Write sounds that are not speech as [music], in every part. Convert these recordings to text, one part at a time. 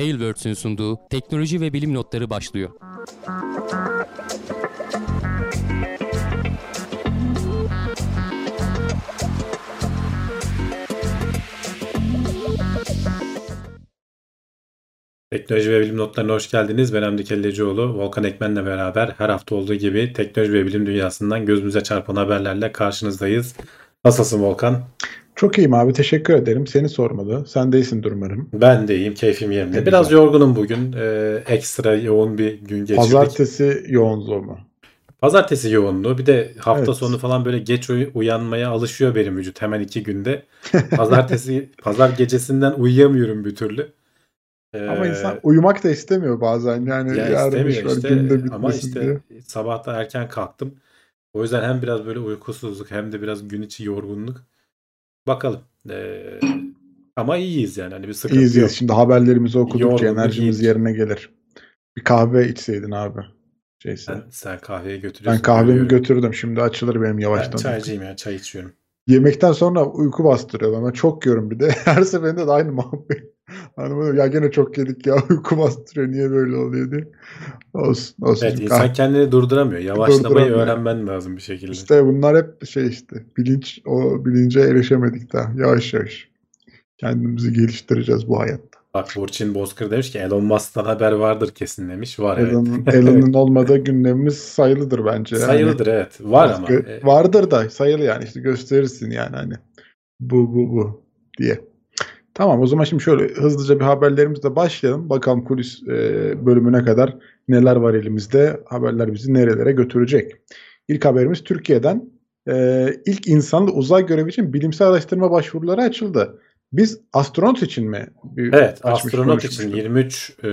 Tailwords'ün sunduğu teknoloji ve bilim notları başlıyor. Teknoloji ve bilim notlarına hoş geldiniz. Ben Hamdi Kellecioğlu. Volkan Ekmen'le beraber her hafta olduğu gibi teknoloji ve bilim dünyasından gözümüze çarpan haberlerle karşınızdayız. Nasılsın Volkan? Çok iyiyim abi teşekkür ederim. Seni sormalı. Sen de iyisin umarım. Ben de iyiyim. Keyfim yerinde. Ne Biraz güzel. yorgunum bugün. Ee, ekstra yoğun bir gün geçirdik. Pazartesi yoğunluğu mu? Pazartesi yoğunluğu. Bir de hafta Evet. sonu falan böyle geç uy- uyanmaya alışıyor benim vücut. Hemen iki günde. Pazartesi, [laughs] pazar gecesinden uyuyamıyorum bir türlü. Ee, Ama insan uyumak da istemiyor bazen. Yani Ya yarın istemiyor işte günde ama işte diye. sabah da erken kalktım. O yüzden hem biraz böyle uykusuzluk hem de biraz gün içi yorgunluk. Bakalım. Ee, ama iyiyiz yani. Hani bir sıkıntı İyiyiz yok. Şimdi haberlerimizi okudukça enerjimiz iyidir. yerine gelir. Bir kahve içseydin abi. Şeyse. Sen, sen kahveye Ben götürüyorsun. kahvemi görüyorum. götürdüm. Şimdi açılır benim Ben yavaştan. çaycıyım ya. Çay içiyorum. Yemekten sonra uyku bastırıyor bana. Çok yiyorum bir de. [laughs] Her seferinde de aynı muhabbet. Hanım ya gene çok yedik ya [laughs] uyku bastırıyor. Niye böyle oluyor diye. Olsun olsun. Evet insan kendini durduramıyor. Yavaşlamayı Durduramıyor. öğrenmen lazım bir şekilde. İşte bunlar hep şey işte bilinç o bilince erişemedik daha yavaş yavaş. Kendimizi geliştireceğiz bu hayatta. Bak Burçin Bozkır demiş ki Elon Musk'tan haber vardır kesin demiş. Var evet. Elon'un [laughs] olmadığı gündemimiz sayılıdır bence. Yani Sayılıdır evet. Var ama. E, Vardır da sayılı yani işte gösterirsin yani hani bu bu bu diye. Tamam o zaman şimdi şöyle hızlıca bir haberlerimizle başlayalım. Bakalım kulis e, bölümüne kadar neler var elimizde. Haberler bizi nerelere götürecek. İlk haberimiz Türkiye'den. E, ilk insanlı uzay görevi için bilimsel araştırma başvuruları açıldı. Biz astronot için mi? Bir Evet, astronot için konuşmuştuk? 23 e,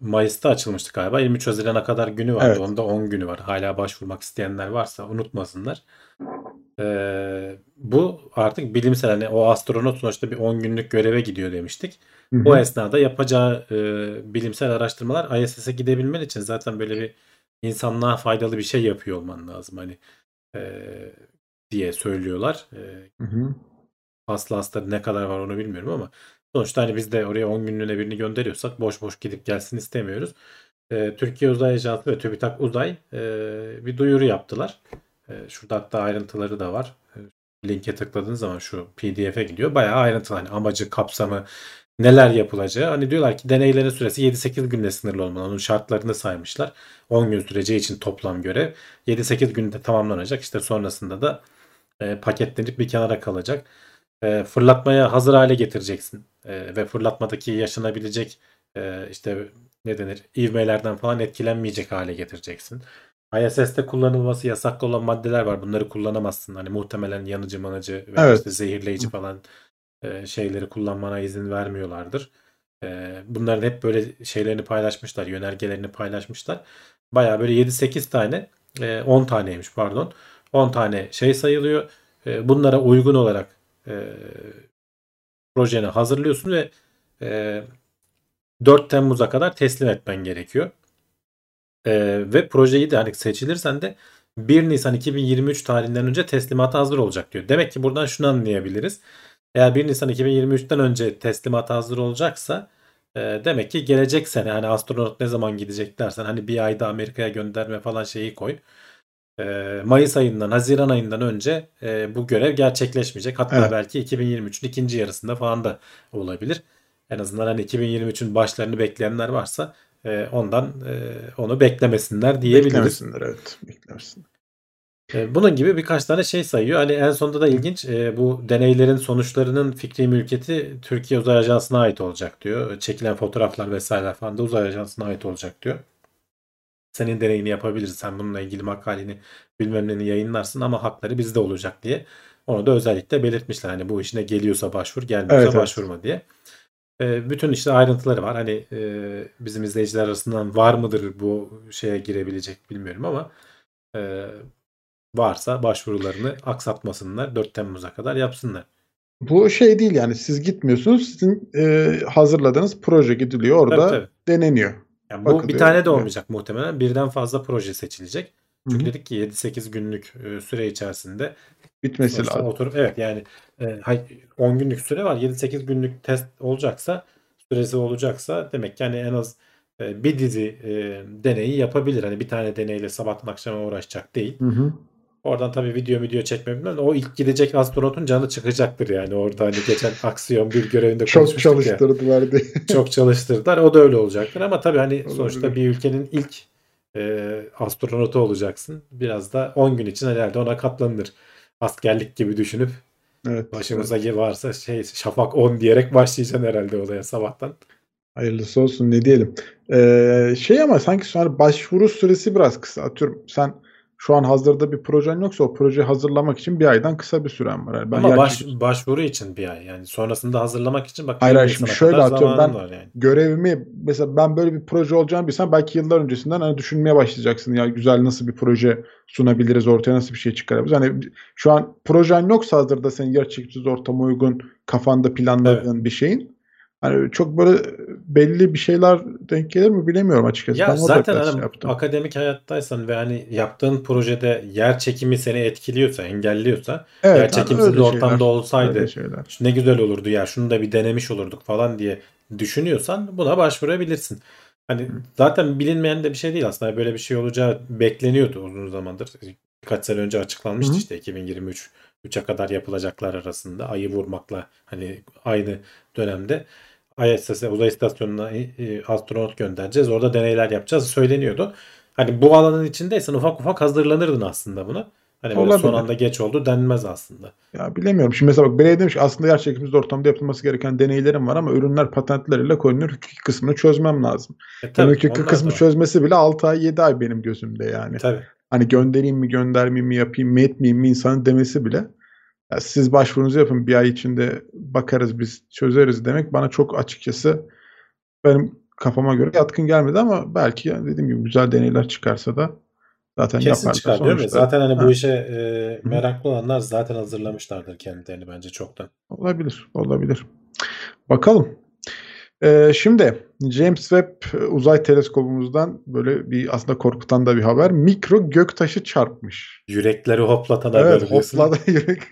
Mayıs'ta açılmıştı galiba. 23 Haziran'a kadar günü vardı. Evet. Onda 10 günü var. Hala başvurmak isteyenler varsa unutmasınlar. E, bu artık bilimsel hani o astronot sonuçta bir 10 günlük göreve gidiyor demiştik. Hı hı. O esnada yapacağı e, bilimsel araştırmalar ISS'e gidebilmen için zaten böyle bir insanlığa faydalı bir şey yapıyor olman lazım hani e, diye söylüyorlar. E, Hı hı. Aslı hasta ne kadar var onu bilmiyorum ama sonuçta hani biz de oraya 10 günlüğüne birini gönderiyorsak boş boş gidip gelsin istemiyoruz. Ee, Türkiye Uzay Ajansı ve TÜBİTAK Uzay e, bir duyuru yaptılar. E, şurada hatta ayrıntıları da var. E, linke tıkladığınız zaman şu PDF'e gidiyor. Bayağı ayrıntılı hani amacı, kapsamı, neler yapılacağı. Hani diyorlar ki deneylerin süresi 7-8 günle sınırlı olmalı. Onun şartlarını saymışlar. 10 gün süreceği için toplam görev. 7-8 günde tamamlanacak. İşte sonrasında da e, paketlenip bir kenara kalacak e, fırlatmaya hazır hale getireceksin. E, ve fırlatmadaki yaşanabilecek e, işte ne denir ivmelerden falan etkilenmeyecek hale getireceksin. ISS'te kullanılması yasaklı olan maddeler var. Bunları kullanamazsın. Hani muhtemelen yanıcı manıcı ve Evet. işte zehirleyici falan e, şeyleri kullanmana izin vermiyorlardır. E, bunların hep böyle şeylerini paylaşmışlar. Yönergelerini paylaşmışlar. Baya böyle 7-8 tane e, 10 taneymiş pardon. 10 tane şey sayılıyor. E, bunlara uygun olarak e, projeni hazırlıyorsun ve e, 4 Temmuz'a kadar teslim etmen gerekiyor. E, ve projeyi de hani seçilirsen de 1 Nisan 2023 tarihinden önce teslimata hazır olacak diyor. Demek ki buradan şunu anlayabiliriz. Eğer 1 Nisan 2023'ten önce teslimata hazır olacaksa e, demek ki gelecek sene hani astronot ne zaman gidecek dersen hani bir ayda Amerika'ya gönderme falan şeyi koy. E, Mayıs ayından Haziran ayından önce e, bu görev gerçekleşmeyecek. Hatta Evet. belki 2023'ün ikinci yarısında falan da olabilir. En azından hani 2023'ün başlarını bekleyenler varsa e, ondan e, onu beklemesinler diyebiliriz. Beklemesinler evet. Beklemesinler. E, Bunun gibi birkaç tane şey sayıyor. Hani en sonunda da ilginç e, bu deneylerin sonuçlarının fikri mülkiyeti Türkiye Uzay Ajansı'na ait olacak diyor. Çekilen fotoğraflar vesaire falan da Uzay Ajansı'na ait olacak diyor. Senin deneyini yapabiliriz. Sen bununla ilgili makaleni bilmem neni yayınlarsın ama hakları bizde olacak diye. Onu da özellikle belirtmişler. Hani bu işine geliyorsa başvur, gelmiyorsa Evet, evet. başvurma diye. E, bütün işte ayrıntıları var. Hani e, bizim izleyiciler arasından var mıdır bu şeye girebilecek bilmiyorum ama e, varsa başvurularını aksatmasınlar. 4 Temmuz'a kadar yapsınlar. Bu şey değil yani siz gitmiyorsunuz. Sizin e, hazırladığınız proje gidiliyor orada Tabii, tabii. deneniyor. Yani bu Bakılıyor. bir tane de Evet. olmayacak muhtemelen. Birden fazla proje seçilecek. Çünkü Hı hı. dedik ki 7-8 günlük e, süre içerisinde Bitmesi sonuçta lazım. oturup evet yani e, hay- 10 günlük süre var. 7-8 günlük test olacaksa süresi olacaksa demek ki yani en az e, bir dizi e, deneyi yapabilir. Hani bir tane deneyle sabahtan akşama uğraşacak değil. Hı hı. Oradan tabii video video çekme bilmem de o ilk gidecek astronotun canı çıkacaktır yani. Orada hani geçen aksiyon bir görevinde Çok ya. çalıştırdılar diye. [laughs] Çok çalıştırdılar. O da öyle olacaktır ama tabii hani Olabilir. sonuçta bir ülkenin ilk e, astronotu olacaksın. Biraz da 10 gün için herhalde ona katlanılır. Askerlik gibi düşünüp Evet. başımıza varsa şey şafak 10 diyerek başlayacaksın herhalde olaya sabahtan. Hayırlısı olsun ne diyelim. Ee, şey ama sanki sonra başvuru süresi biraz kısa. Atıyorum sen şu an hazırda bir projen yoksa o projeyi hazırlamak için bir aydan kısa bir süren var. Yani ben Ama baş, çekimi- başvuru için bir ay yani sonrasında hazırlamak için bak Hayır, şimdi şöyle atıyorum, ben- yani. görevimi mesela ben böyle bir proje olacağını bilsem belki yıllar öncesinden hani düşünmeye başlayacaksın. Ya güzel nasıl bir proje sunabiliriz, ortaya nasıl bir şey çıkarabiliriz. Hani şu an projen yoksa hazırda senin gerçekçi ortama uygun kafanda planladığın bir şeyin. Hani çok böyle belli bir şeyler denk gelir mi bilemiyorum açıkçası. Ya Ben zaten hani şey akademik hayattaysan ve hani yaptığın projede yer çekimi seni etkiliyorsa, engelliyorsa, Evet, yer çekimsiz bir ortamda şeyler, olsaydı ne güzel olurdu ya şunu da bir denemiş olurduk falan diye düşünüyorsan buna başvurabilirsin. Hani zaten bilinmeyen de bir şey değil aslında böyle bir şey olacağı bekleniyordu uzun zamandır. Birkaç sene önce açıklanmıştı Hı hı. işte 2023 3'e kadar yapılacaklar arasında ayı vurmakla hani aynı dönemde ISS uzay istasyonuna e, e, astronot göndereceğiz. Orada deneyler yapacağız söyleniyordu. Hani bu alanın içindeysen ufak ufak hazırlanırdın aslında buna. Hani böyle son Olabilir. anda geç oldu denmez aslında. Ya bilemiyorum. Şimdi mesela bak belediye demiş aslında yer çekimsiz ortamda yapılması gereken deneylerim var ama ürünler patentleriyle koyulur. Hukuki kısmını çözmem lazım. E, tabii, Demek ki onlar da kısmı çözmesi bile 6 ay 7 ay benim gözümde yani. Tabii. Hani göndereyim mi göndermeyeyim mi yapayım mı etmeyeyim mi insanın demesi bile. Ya siz başvurunuzu yapın bir ay içinde bakarız biz çözeriz demek bana çok açıkçası benim kafama göre yatkın gelmedi ama belki yani dediğim gibi güzel deneyler çıkarsa da zaten Kesin çıkar değil mi? sonuçta. Zaten hani Ha. bu işe e, meraklı olanlar zaten hazırlamışlardır kendilerini bence çoktan. Olabilir, olabilir. Bakalım. Ee, şimdi James Webb e, uzay teleskobumuzdan böyle bir aslında korkutan da bir haber. Mikro göktaşı çarpmış. Yürekleri hoplatan Evet, haber diyorsun. hopladı [laughs] yürek.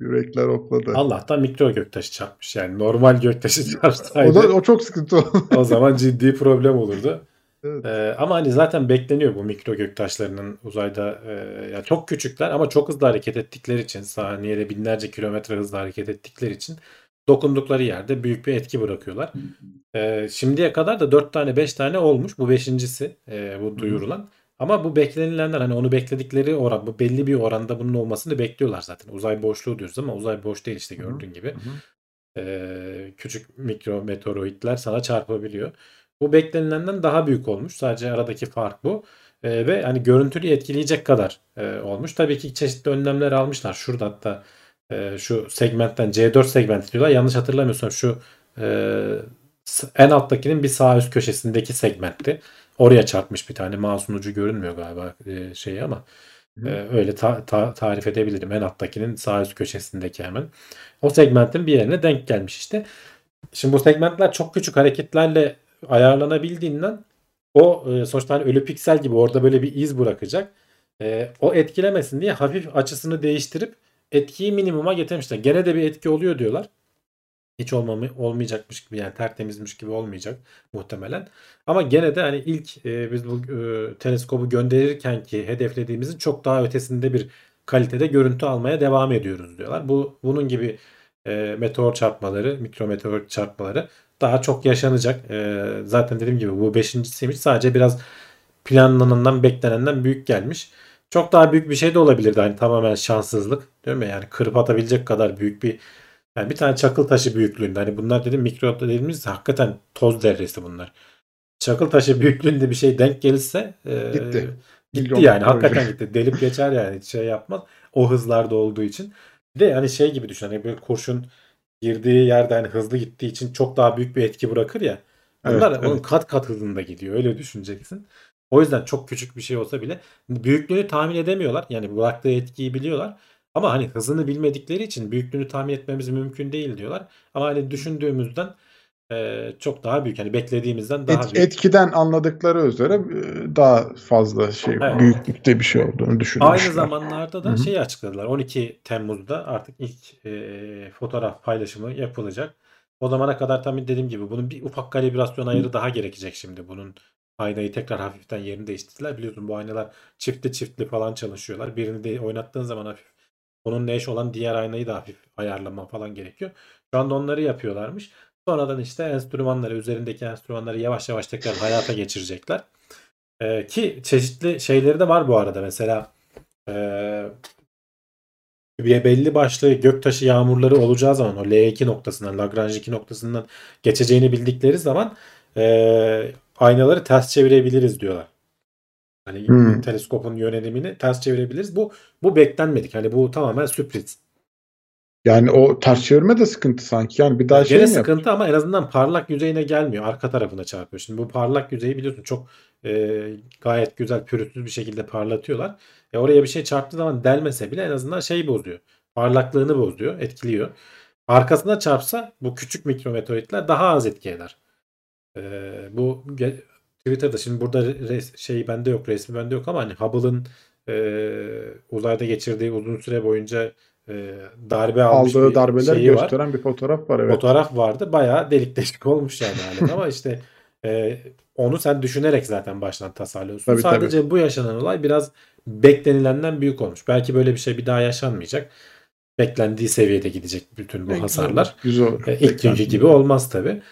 Yürekler hopladı. Allah'tan mikro göktaşı çarpmış yani. Normal göktaşı [laughs] O çarpsaydı da o çok sıkıntı oldu. [laughs] o zaman ciddi problem olurdu. Evet. Ee, ama hani zaten bekleniyor bu mikro göktaşlarının uzayda e, ya çok küçükler ama çok hızlı hareket ettikleri için saniyede binlerce kilometre hızla hareket ettikleri için dokundukları yerde büyük bir etki bırakıyorlar. Ee, şimdiye kadar da 4 tane 5 tane olmuş. Bu beşincisi e, bu duyurulan. Ama bu beklenilenler hani onu bekledikleri oran bu belli bir oranda bunun olmasını bekliyorlar zaten. Uzay boşluğu diyoruz ama uzay boş değil işte gördüğün gibi. Ee, küçük mikro meteoroidler sana çarpabiliyor. Bu beklenilenden daha büyük olmuş. Sadece aradaki fark bu. Ee, ve hani görüntülü etkileyecek kadar e, olmuş. Tabii ki çeşitli önlemler almışlar. Şurada hatta e, şu segmentten C4 segmenti diyorlar. Yanlış hatırlamıyorsam şu e, en alttakinin bir sağ üst köşesindeki segmentti. Oraya çarpmış bir tane. Mouse'un ucu görünmüyor galiba e, şeyi ama e, öyle ta- ta- tarif edebilirim. En alttakinin sağ üst köşesindeki hemen. O segmentin bir yerine denk gelmiş işte. Şimdi bu segmentler çok küçük hareketlerle ayarlanabildiğinden o e, sonuçta hani ölü piksel gibi orada böyle bir iz bırakacak. E, o etkilemesin diye hafif açısını değiştirip etkiyi minimuma getirmişler. Gene de bir etki oluyor diyorlar. Hiç olmamı, olmayacakmış gibi yani tertemizmiş gibi olmayacak muhtemelen. Ama gene de hani ilk e, biz bu e, teleskobu gönderirken ki hedeflediğimizin çok daha ötesinde bir kalitede görüntü almaya devam ediyoruz diyorlar. Bu bunun gibi e, meteor çarpmaları, mikro meteor çarpmaları daha çok yaşanacak. E, zaten dediğim gibi bu beşincisiymiş. Sadece biraz planlanandan beklenenden büyük gelmiş. Çok daha büyük bir şey de olabilirdi. Hani tamamen şanssızlık. Diyorum ya yani kırıp atabilecek kadar büyük bir yani bir tane çakıl taşı büyüklüğünde. Hani bunlar dedim mikro dediğimiz hakikaten toz zerresi bunlar. Çakıl taşı [laughs] büyüklüğünde bir şey denk gelirse e, Gitti. Gitti Milyon yani hakikaten gitti. Delip geçer yani hiç şey yapmaz. O hızlarda olduğu için. Bir de hani şey gibi düşün. Hani bir kurşun girdiği yerde hani hızlı gittiği için çok daha büyük bir etki bırakır ya. Bunlar Evet, onun evet. kat kat hızında gidiyor. Öyle düşüneceksin. O yüzden çok küçük bir şey olsa bile büyüklüğünü tahmin edemiyorlar. Yani bıraktığı etkiyi biliyorlar. Ama hani hızını bilmedikleri için büyüklüğünü tahmin etmemiz mümkün değil diyorlar. Ama hani düşündüğümüzden e, çok daha büyük. Hani beklediğimizden daha Et- büyük. etkiden anladıkları üzere e, daha fazla şey Evet. büyüklükte bir şey olduğunu düşünmüşler. Aynı zamanlarda da Hı hı. şeyi açıkladılar. 12 Temmuz'da artık ilk e, fotoğraf paylaşımı yapılacak. O zamana kadar tam dediğim gibi bunun bir ufak kalibrasyon ayarı daha gerekecek şimdi. Bunun aynayı tekrar hafiften yerini değiştirdiler. Biliyorsun bu aynalar çiftli çiftli falan çalışıyorlar. Birini de oynattığın zaman hafif onunla eş olan diğer aynayı da hafif ayarlama falan gerekiyor. Şu anda onları yapıyorlarmış. Sonradan işte enstrümanları, üzerindeki enstrümanları yavaş yavaş tekrar hayata geçirecekler. Ee, ki çeşitli şeyleri de var bu arada. Mesela ee, bir belli başlı göktaşı yağmurları olacağı zaman o L2 noktasından, Lagrange 2 noktasından geçeceğini bildikleri zaman ee, aynaları ters çevirebiliriz diyorlar. Hani Hmm. teleskopun yönelimini ters çevirebiliriz. Bu bu beklenmedik. Hani bu tamamen sürpriz. Yani o ters çevirme de sıkıntı sanki. Yani bir daha Yani şey gene mi sıkıntı ama en azından parlak yüzeyine gelmiyor. Arka tarafına çarpıyor. Şimdi bu parlak yüzeyi biliyorsun çok e, gayet güzel pürüzsüz bir şekilde parlatıyorlar. E oraya bir şey çarptığı zaman delmese bile en azından şey bozuyor. Parlaklığını bozuyor, etkiliyor. Arkasına çarpsa bu küçük mikrometeoritler daha az etki eder. E, bu Twitter'da şimdi burada res, şey bende yok, resmi bende yok ama hani Hubble'ın e, uzayda geçirdiği uzun süre boyunca e, darbe almış aldığı bir darbeler şeyi var gösteren bir fotoğraf var evet. fotoğraf vardı. Bayağı delik deşik olmuş yani alet [laughs] ama işte e, onu sen düşünerek zaten baştan tasarlıyorsun. Tabii, Sadece bu yaşanan olay biraz beklenilenden büyük olmuş. Belki böyle bir şey bir daha yaşanmayacak. Beklendiği seviyede gidecek bütün bu E, hasarlar. Güzel olur. E, İlk günkü gibi olmaz tabi.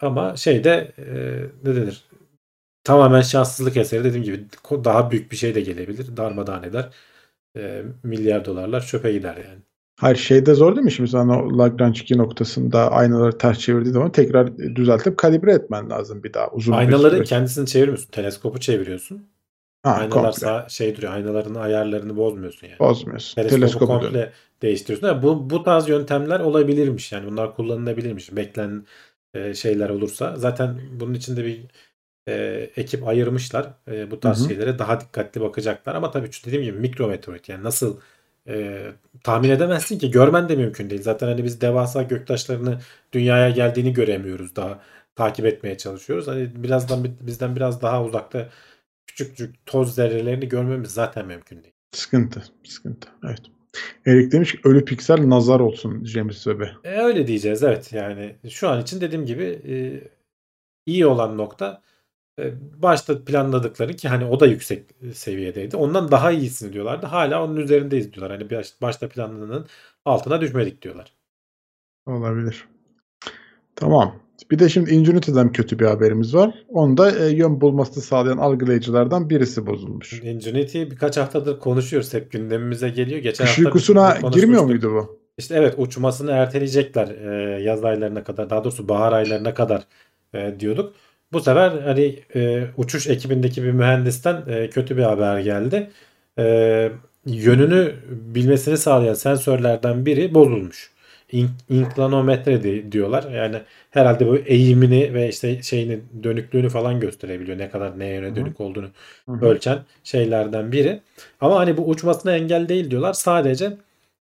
Ama şeyde e, ne denir? Tamamen şanssızlık eseri dediğim gibi daha büyük bir şey de gelebilir. Darmadağın eder. E, milyar dolarlar çöpe gider yani. Hayır şeyde zor değil mi? Şimdi sen o Lagrange 2 noktasında aynaları ters çevirdiğin zaman tekrar düzeltip kalibre etmen lazım bir daha uzun bir Aynaları süre. kendisini çevirmiyorsun. Teleskopu çeviriyorsun. Ha, Aynalar sağ, şey duruyor. Aynaların ayarlarını bozmuyorsun yani. Bozmuyorsun. Teleskopu, Teleskopu komple dön. değiştiriyorsun. Yani bu bu tarz yöntemler olabilirmiş. Yani bunlar kullanılabilirmiş. Beklen e, şeyler olursa. Zaten bunun içinde bir e, ekip ayırmışlar. E, bu tarz Hı hı. şeylere daha dikkatli bakacaklar. Ama tabii dediğim gibi mikrometeorit yani nasıl e, tahmin edemezsin ki görmen de mümkün değil. Zaten hani biz devasa göktaşlarını dünyaya geldiğini göremiyoruz daha takip etmeye çalışıyoruz. Hani birazdan bizden biraz daha uzakta küçük küçük toz zerrelerini görmemiz zaten mümkün değil. Sıkıntı. Sıkıntı. Evet. Erik demiş ki ölü piksel nazar olsun James Webb'e. E, öyle diyeceğiz evet yani şu an için dediğim gibi e, iyi olan nokta e, başta planladıkları ki hani o da yüksek seviyedeydi. Ondan daha iyisini diyorlardı. Hala onun üzerindeyiz diyorlar. Hani baş- başta planlananın altına düşmedik diyorlar. Olabilir. Tamam. Bir de şimdi Ingenity'den kötü bir haberimiz var. Onda e, yön bulmasını sağlayan algılayıcılardan birisi bozulmuş. Ingenuity birkaç haftadır konuşuyoruz. Hep gündemimize geliyor. Geçen Kış uykusuna girmiyor muydu bu? İşte evet uçmasını erteleyecekler e, yaz aylarına kadar daha doğrusu bahar aylarına kadar e, diyorduk. Bu sefer hani e, uçuş ekibindeki bir mühendisten e, kötü bir haber geldi. E, yönünü bilmesini sağlayan sensörlerden biri bozulmuş. İn- İnklanometre di- diyorlar. Yani herhalde bu eğimini ve işte şeyini dönüklüğünü falan gösterebiliyor. Ne kadar ne yöne dönük olduğunu Hı hı. ölçen şeylerden biri. Ama hani bu uçmasına engel değil diyorlar. Sadece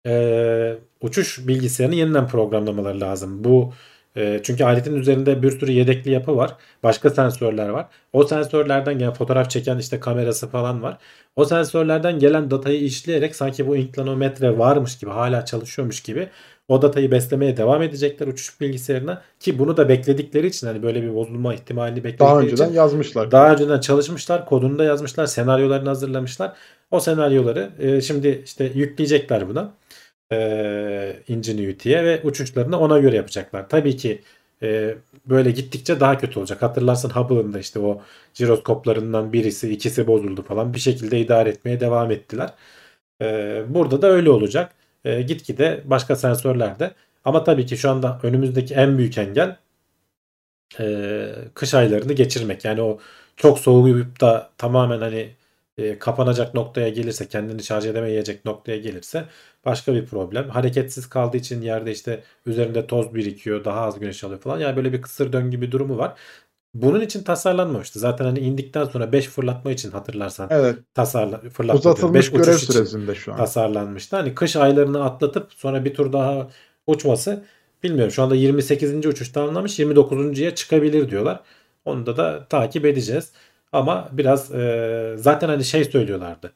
e, uçuş bilgisayarını yeniden programlamaları lazım. Bu e, çünkü aletin üzerinde bir sürü yedekli yapı var. Başka sensörler var. O sensörlerden gelen fotoğraf çeken işte kamerası falan var. O sensörlerden gelen datayı işleyerek sanki bu inklanometre varmış gibi hala çalışıyormuş gibi o datayı beslemeye devam edecekler uçuş bilgisayarına ki bunu da bekledikleri için hani böyle bir bozulma ihtimalini bekledikleri Daha için önceden yazmışlar. daha önceden çalışmışlar, kodunu da yazmışlar, senaryolarını hazırlamışlar. O senaryoları e, şimdi işte yükleyecekler buna e, Ingenuity'ye ve uçuşlarını ona göre yapacaklar. Tabii ki e, böyle gittikçe daha kötü olacak. Hatırlarsın Hubble'ın da işte o jiroskoplarından birisi, ikisi bozuldu falan. Bir şekilde idare etmeye devam ettiler. E, burada da öyle olacak. E, gitgide başka sensörlerde. Ama tabii ki şu anda önümüzdeki en büyük engel e, kış aylarını geçirmek. Yani o çok soğuyup da tamamen hani e, kapanacak noktaya gelirse, kendini şarj edemeyecek noktaya gelirse başka bir problem. Hareketsiz kaldığı için yerde işte üzerinde toz birikiyor, daha az güneş alıyor falan. Yani böyle bir kısır döngü bir durumu var. Bunun için tasarlanmamıştı. Zaten hani indikten sonra 5 fırlatma için hatırlarsan Evet. tasarla fırlatma Uzatılmış beş görev süresinde şu an. tasarlanmıştı. Hani kış aylarını atlatıp sonra bir tur daha uçması bilmiyorum. Şu anda 28. uçuş tamamlamış 29.ya çıkabilir diyorlar. Onu da da takip edeceğiz. Ama biraz e, zaten hani şey söylüyorlardı.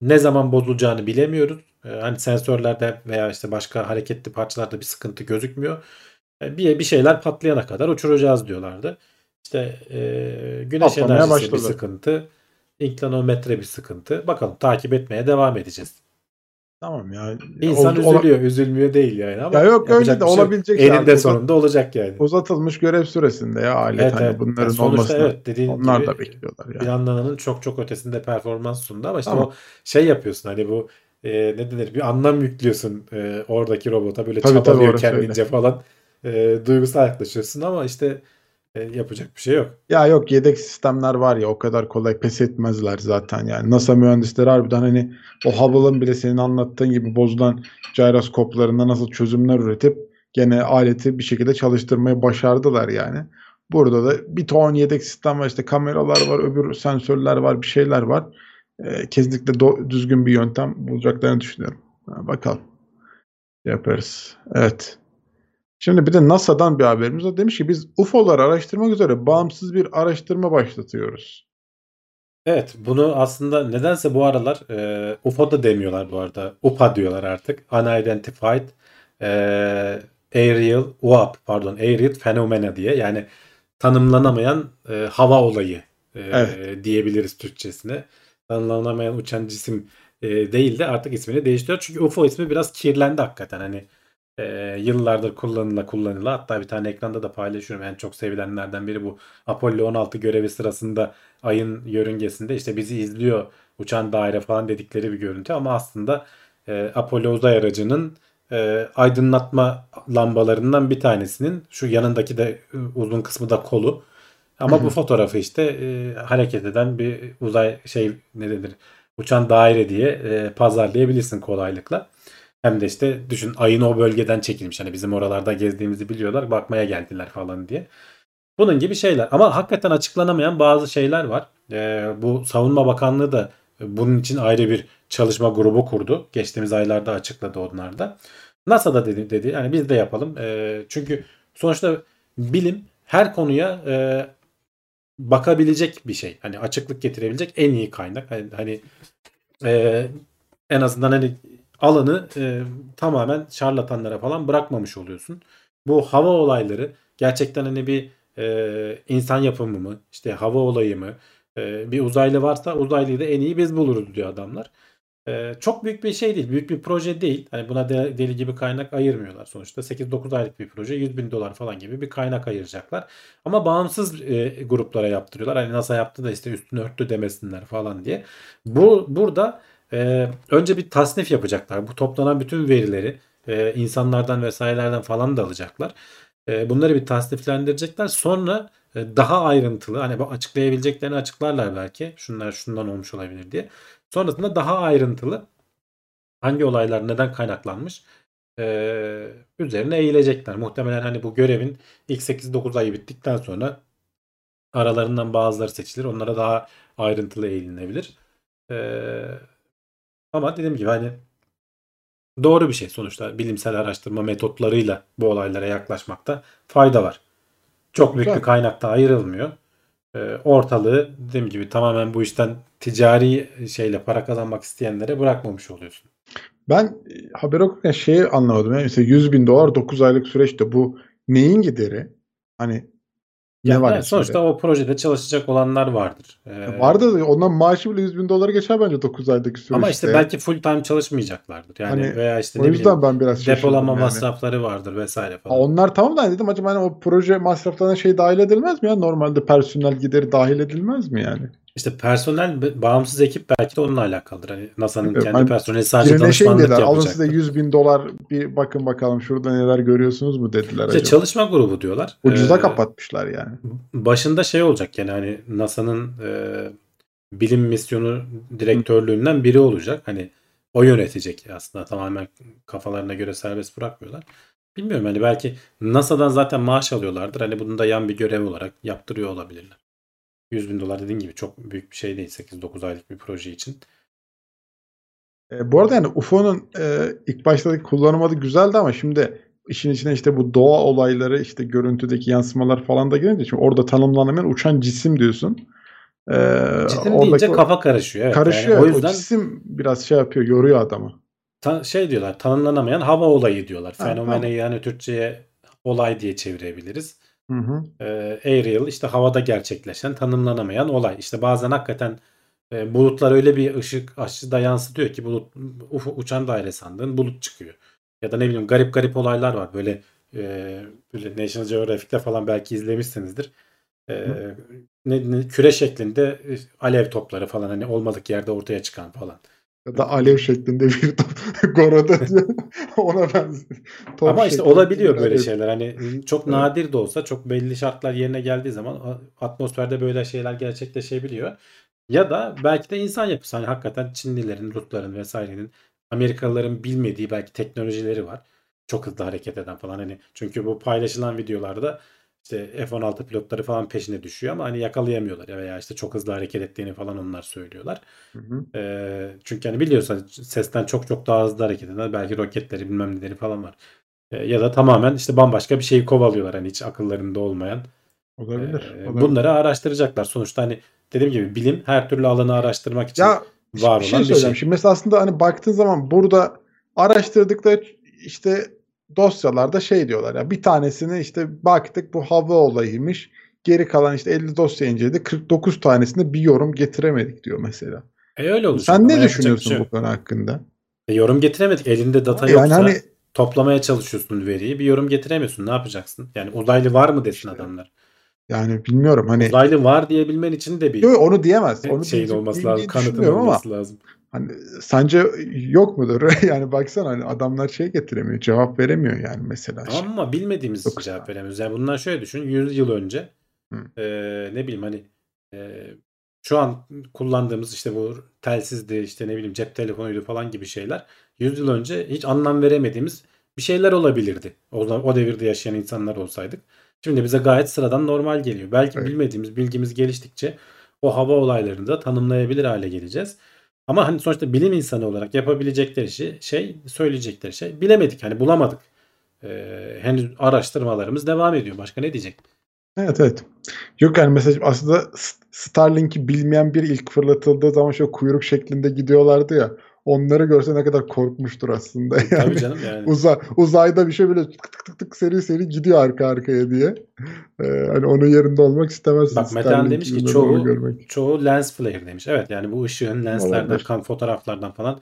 ne zaman bozulacağını bilemiyoruz. E, hani sensörlerde veya işte başka hareketli parçalarda bir sıkıntı gözükmüyor. E, bir bir şeyler patlayana kadar uçuracağız diyorlardı. İşte e, güneş Patlamaya enerjisi bir başladı. sıkıntı. İnklanometre bir sıkıntı. Bakalım takip etmeye devam edeceğiz. Tamam ya. İnsan Ol- ola- üzülüyor. Üzülmüyor değil yani ama. Ya yok, öyle de bir şey olabilecek şey. Eninde Yani. sonunda olacak yani. uzatılmış görev süresinde ya alet Evet, hani evet. bunların Yani sonuçta olmasını evet, dediğin onlar gibi da bekliyorlar yani. planlananın çok çok ötesinde performans sundu ama işte Tamam. o şey yapıyorsun hani bu e, ne denir bir anlam yüklüyorsun e, oradaki robota böyle Tabii, tabii, çabalıyor orası kendince falan e, duygusal yaklaşıyorsun ama işte e, yapacak bir şey yok. Ya yok yedek sistemler var ya o kadar kolay pes etmezler zaten yani. NASA mühendisleri harbiden hani o Hubble'ın bile senin anlattığın gibi bozulan gyroskoplarında nasıl çözümler üretip gene aleti bir şekilde çalıştırmayı başardılar yani. Burada da bir ton yedek sistem var işte kameralar var öbür sensörler var bir şeyler var. Ee, kesinlikle do- düzgün bir yöntem bulacaklarını düşünüyorum. Ha, bakalım. Yaparız. Evet. Şimdi bir de NASA'dan bir haberimiz var. Demiş ki biz UFO'ları araştırmak üzere bağımsız bir araştırma başlatıyoruz. Evet bunu aslında nedense bu aralar e, UFO da demiyorlar bu arada. UPA diyorlar artık. Unidentified e, Aerial UAP pardon Aerial Phenomena diye yani tanımlanamayan e, hava olayı e, Evet. diyebiliriz Türkçesine. Tanımlanamayan uçan cisim e, değil de artık ismini değiştiriyor. Çünkü UFO ismi biraz kirlendi hakikaten. Hani e, yıllardır kullanıla kullanıla hatta bir tane ekranda da paylaşıyorum. En çok sevilenlerden biri bu Apollo 16 görevi sırasında ayın yörüngesinde işte bizi izliyor uçan daire falan dedikleri bir görüntü ama aslında e, Apollo uzay aracının e, aydınlatma lambalarından bir tanesinin şu yanındaki de e, uzun kısmı da kolu. Ama bu fotoğrafı işte e, hareket eden bir uzay şey ne denir uçan daire diye e, pazarlayabilirsin kolaylıkla. Hem de işte düşün ayın o bölgeden çekilmiş. Hani bizim oralarda gezdiğimizi biliyorlar. Bakmaya geldiler falan diye. Bunun gibi şeyler. Ama hakikaten açıklanamayan bazı şeyler var. Ee, bu Savunma Bakanlığı da bunun için ayrı bir çalışma grubu kurdu. Geçtiğimiz aylarda açıkladı onlar da. NASA da dedi, dedi yani biz de yapalım. Ee, çünkü sonuçta bilim her konuya e, bakabilecek bir şey. Hani açıklık getirebilecek en iyi kaynak. Hani, hani e, en azından hani alanı e, tamamen şarlatanlara falan bırakmamış oluyorsun. Bu hava olayları gerçekten hani bir e, insan yapımı mı, işte hava olayı mı, e, bir uzaylı varsa uzaylıyı da en iyi biz buluruz diyor adamlar. E, çok büyük bir şey değil, büyük bir proje değil. Hani buna de- deli gibi kaynak ayırmıyorlar sonuçta. 8-9 aylık bir proje, 100 bin dolar falan gibi bir kaynak ayıracaklar. Ama bağımsız e, gruplara yaptırıyorlar. Hani NASA yaptı da işte üstünü örttü demesinler falan diye. Bu burada ee, önce bir tasnif yapacaklar. Bu toplanan bütün verileri e, insanlardan vesairelerden falan da alacaklar. E, bunları bir tasniflendirecekler. Sonra e, daha ayrıntılı hani bu açıklayabileceklerini açıklarlar belki. Şunlar şundan olmuş olabilir diye. Sonrasında daha ayrıntılı hangi olaylar neden kaynaklanmış e, üzerine eğilecekler. Muhtemelen hani bu görevin ilk 8-9 ayı bittikten sonra aralarından bazıları seçilir. Onlara daha ayrıntılı eğilinebilir. Eee ama dediğim gibi hani doğru bir şey sonuçta bilimsel araştırma metotlarıyla bu olaylara yaklaşmakta fayda var. Çok büyük bir kaynakta ayrılmıyor. Ee, ortalığı dediğim gibi tamamen bu işten ticari şeyle para kazanmak isteyenlere bırakmamış oluyorsun. Ben e, haber okurken şeyi anlamadım. Yani mesela 100 bin dolar 9 aylık süreçte bu neyin gideri? Hani ne Yani var içinde? sonuçta o projede çalışacak olanlar vardır. Ee, Vardı da ondan maaşı bile 100 bin dolara geçer bence 9 aydaki süreçte. ama işte belki full time çalışmayacaklardır. Yani Hani veya işte o ne yüzden bileyim ben biraz depolama yani. masrafları vardır vesaire falan. onlar tamam da dedim acaba hani o proje masraflarına şey dahil edilmez mi ya? Normalde personel gideri dahil edilmez mi yani? İşte personel bağımsız ekip belki de onunla alakalıdır. Hani NASA'nın Evet, kendi hani personeli sadece şey danışmanlık dediler? Alın size 100 bin dolar bir bakın bakalım şurada neler görüyorsunuz mu dediler İşte acaba? çalışma grubu diyorlar. Ucuza Ee, kapatmışlar yani. Başında şey olacak yani hani NASA'nın e, bilim misyonu direktörlüğünden biri olacak. Hani o yönetecek aslında tamamen kafalarına göre serbest bırakmıyorlar. Bilmiyorum hani belki NASA'dan zaten maaş alıyorlardır. Hani bunu da yan bir görev olarak yaptırıyor olabilirler. 100 bin dolar dediğin gibi çok büyük bir şey değil 8-9 aylık bir proje için. E, bu arada yani UFO'nun e, ilk baştaki kullanım adı güzeldi ama şimdi işin içine işte bu doğa olayları işte görüntüdeki yansımalar falan da girince şimdi orada tanımlanamayan uçan cisim diyorsun. Ee, Cisim oradaki deyince o- kafa karışıyor. Evet. karışıyor. Yani o o yüzden cisim biraz şey yapıyor, yoruyor adamı. ta- şey diyorlar tanımlanamayan hava olayı diyorlar. Fenomene yani Türkçe'ye olay diye çevirebiliriz. Hı hı. e, aerial işte havada gerçekleşen tanımlanamayan olay. İşte bazen hakikaten e, bulutlar öyle bir ışık açıda yansıtıyor ki bulut uf, uçan daire sandığın bulut çıkıyor. Ya da ne bileyim garip garip olaylar var. Böyle e, böyle National Geographic'te falan belki izlemişsinizdir. E, ne, ne- küre şeklinde alev topları falan hani olmadık yerde ortaya çıkan falan. Ya da alev şeklinde bir top. [laughs] Goro'da. Ona benziyor. Top Ama işte olabiliyor böyle alev. şeyler. Hani çok nadir de olsa çok belli şartlar yerine geldiği zaman atmosferde böyle şeyler gerçekleşebiliyor. Ya da belki de insan yapısı. Hani hakikaten Çinlilerin, Rusların vesairenin Amerikalıların bilmediği belki teknolojileri var. Çok hızlı hareket eden falan hani. Çünkü bu paylaşılan videolarda işte F-16 pilotları falan peşine düşüyor ama hani yakalayamıyorlar ya veya işte çok hızlı hareket ettiğini falan onlar söylüyorlar. Hı hı. Ee, çünkü hani biliyorsan sesten çok çok daha hızlı hareket eden belki roketleri bilmem neleri falan var. Ee, ya da tamamen işte bambaşka bir şeyi kovalıyorlar hani hiç akıllarında olmayan. Olabilir. Olabilir. bunları araştıracaklar. Sonuçta hani dediğim gibi bilim her türlü alanı araştırmak için Ya var bir olan şey bir şey. Şimdi mesela aslında hani baktığın zaman burada araştırdıkları işte dosyalarda şey diyorlar ya bir tanesini işte baktık bu hava olayıymış. Geri kalan işte 50 dosya inceledik. 49 tanesinde bir yorum getiremedik diyor mesela. E öyle olacak. Sen ne düşünüyorsun şey bu konu hakkında? E, yorum getiremedik. Elinde data Yani yoksa hani toplamaya çalışıyorsun veriyi. Bir yorum getiremiyorsun. Ne yapacaksın? Yani uzaylı var mı desin İşte. adamlar. yani bilmiyorum hani Uzaylı var diyebilmen için de bir Yok, onu diyemez. Onu şeyin olması lazım. Kanıtın düşünmüyorum ama olması lazım. Hani sence yok mudur? [laughs] yani baksana hani adamlar şey getiremiyor. Cevap veremiyor yani mesela. şey. Ama bilmediğimiz Dokuz cevap veremiyoruz. Yani bundan şöyle düşün. 100 yıl önce Hı. e, ne bileyim hani e, şu an kullandığımız işte bu telsizdi işte ne bileyim cep telefonuydu falan gibi şeyler 100 yıl önce hiç anlam veremediğimiz bir şeyler olabilirdi. O, o devirde yaşayan insanlar olsaydık. Şimdi bize gayet sıradan normal geliyor. Belki Evet. bilmediğimiz bilgimiz geliştikçe o hava olaylarını da tanımlayabilir hale geleceğiz. Ama hani sonuçta bilim insanı olarak yapabilecekleri şey, şey söyleyecekleri şey bilemedik. Hani bulamadık. Ee, henüz araştırmalarımız devam ediyor. Başka ne diyecek? Evet evet. Yok yani mesela aslında Starlink'i bilmeyen bir ilk fırlatıldığı zaman şöyle kuyruk şeklinde gidiyorlardı ya. Onları görse ne kadar korkmuştur aslında Tabii yani. canım yani. Uzay, uzayda bir şey böyle tık tık tık tık seri seri gidiyor arka arkaya diye. Ee, hani onun yerinde olmak istemezsin. Bak Metehan demiş ki çoğu görmek. çoğu lens flare demiş. Evet yani bu ışığın lenslerden, kan fotoğraflardan falan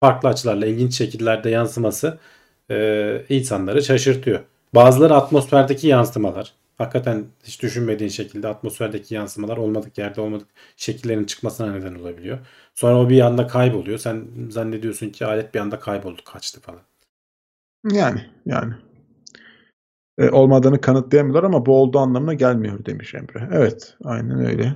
farklı açılarla ilginç şekillerde yansıması e, insanları şaşırtıyor. Bazıları atmosferdeki yansımalar. Hakikaten hiç düşünmediğin şekilde atmosferdeki yansımalar olmadık yerde olmadık şekillerin çıkmasına neden olabiliyor. Sonra o bir anda kayboluyor. Sen zannediyorsun ki alet bir anda kayboldu, kaçtı falan. Yani yani. Ee, olmadığını kanıtlayamıyorlar ama bu olduğu anlamına gelmiyor demiş Emre. Evet aynen öyle.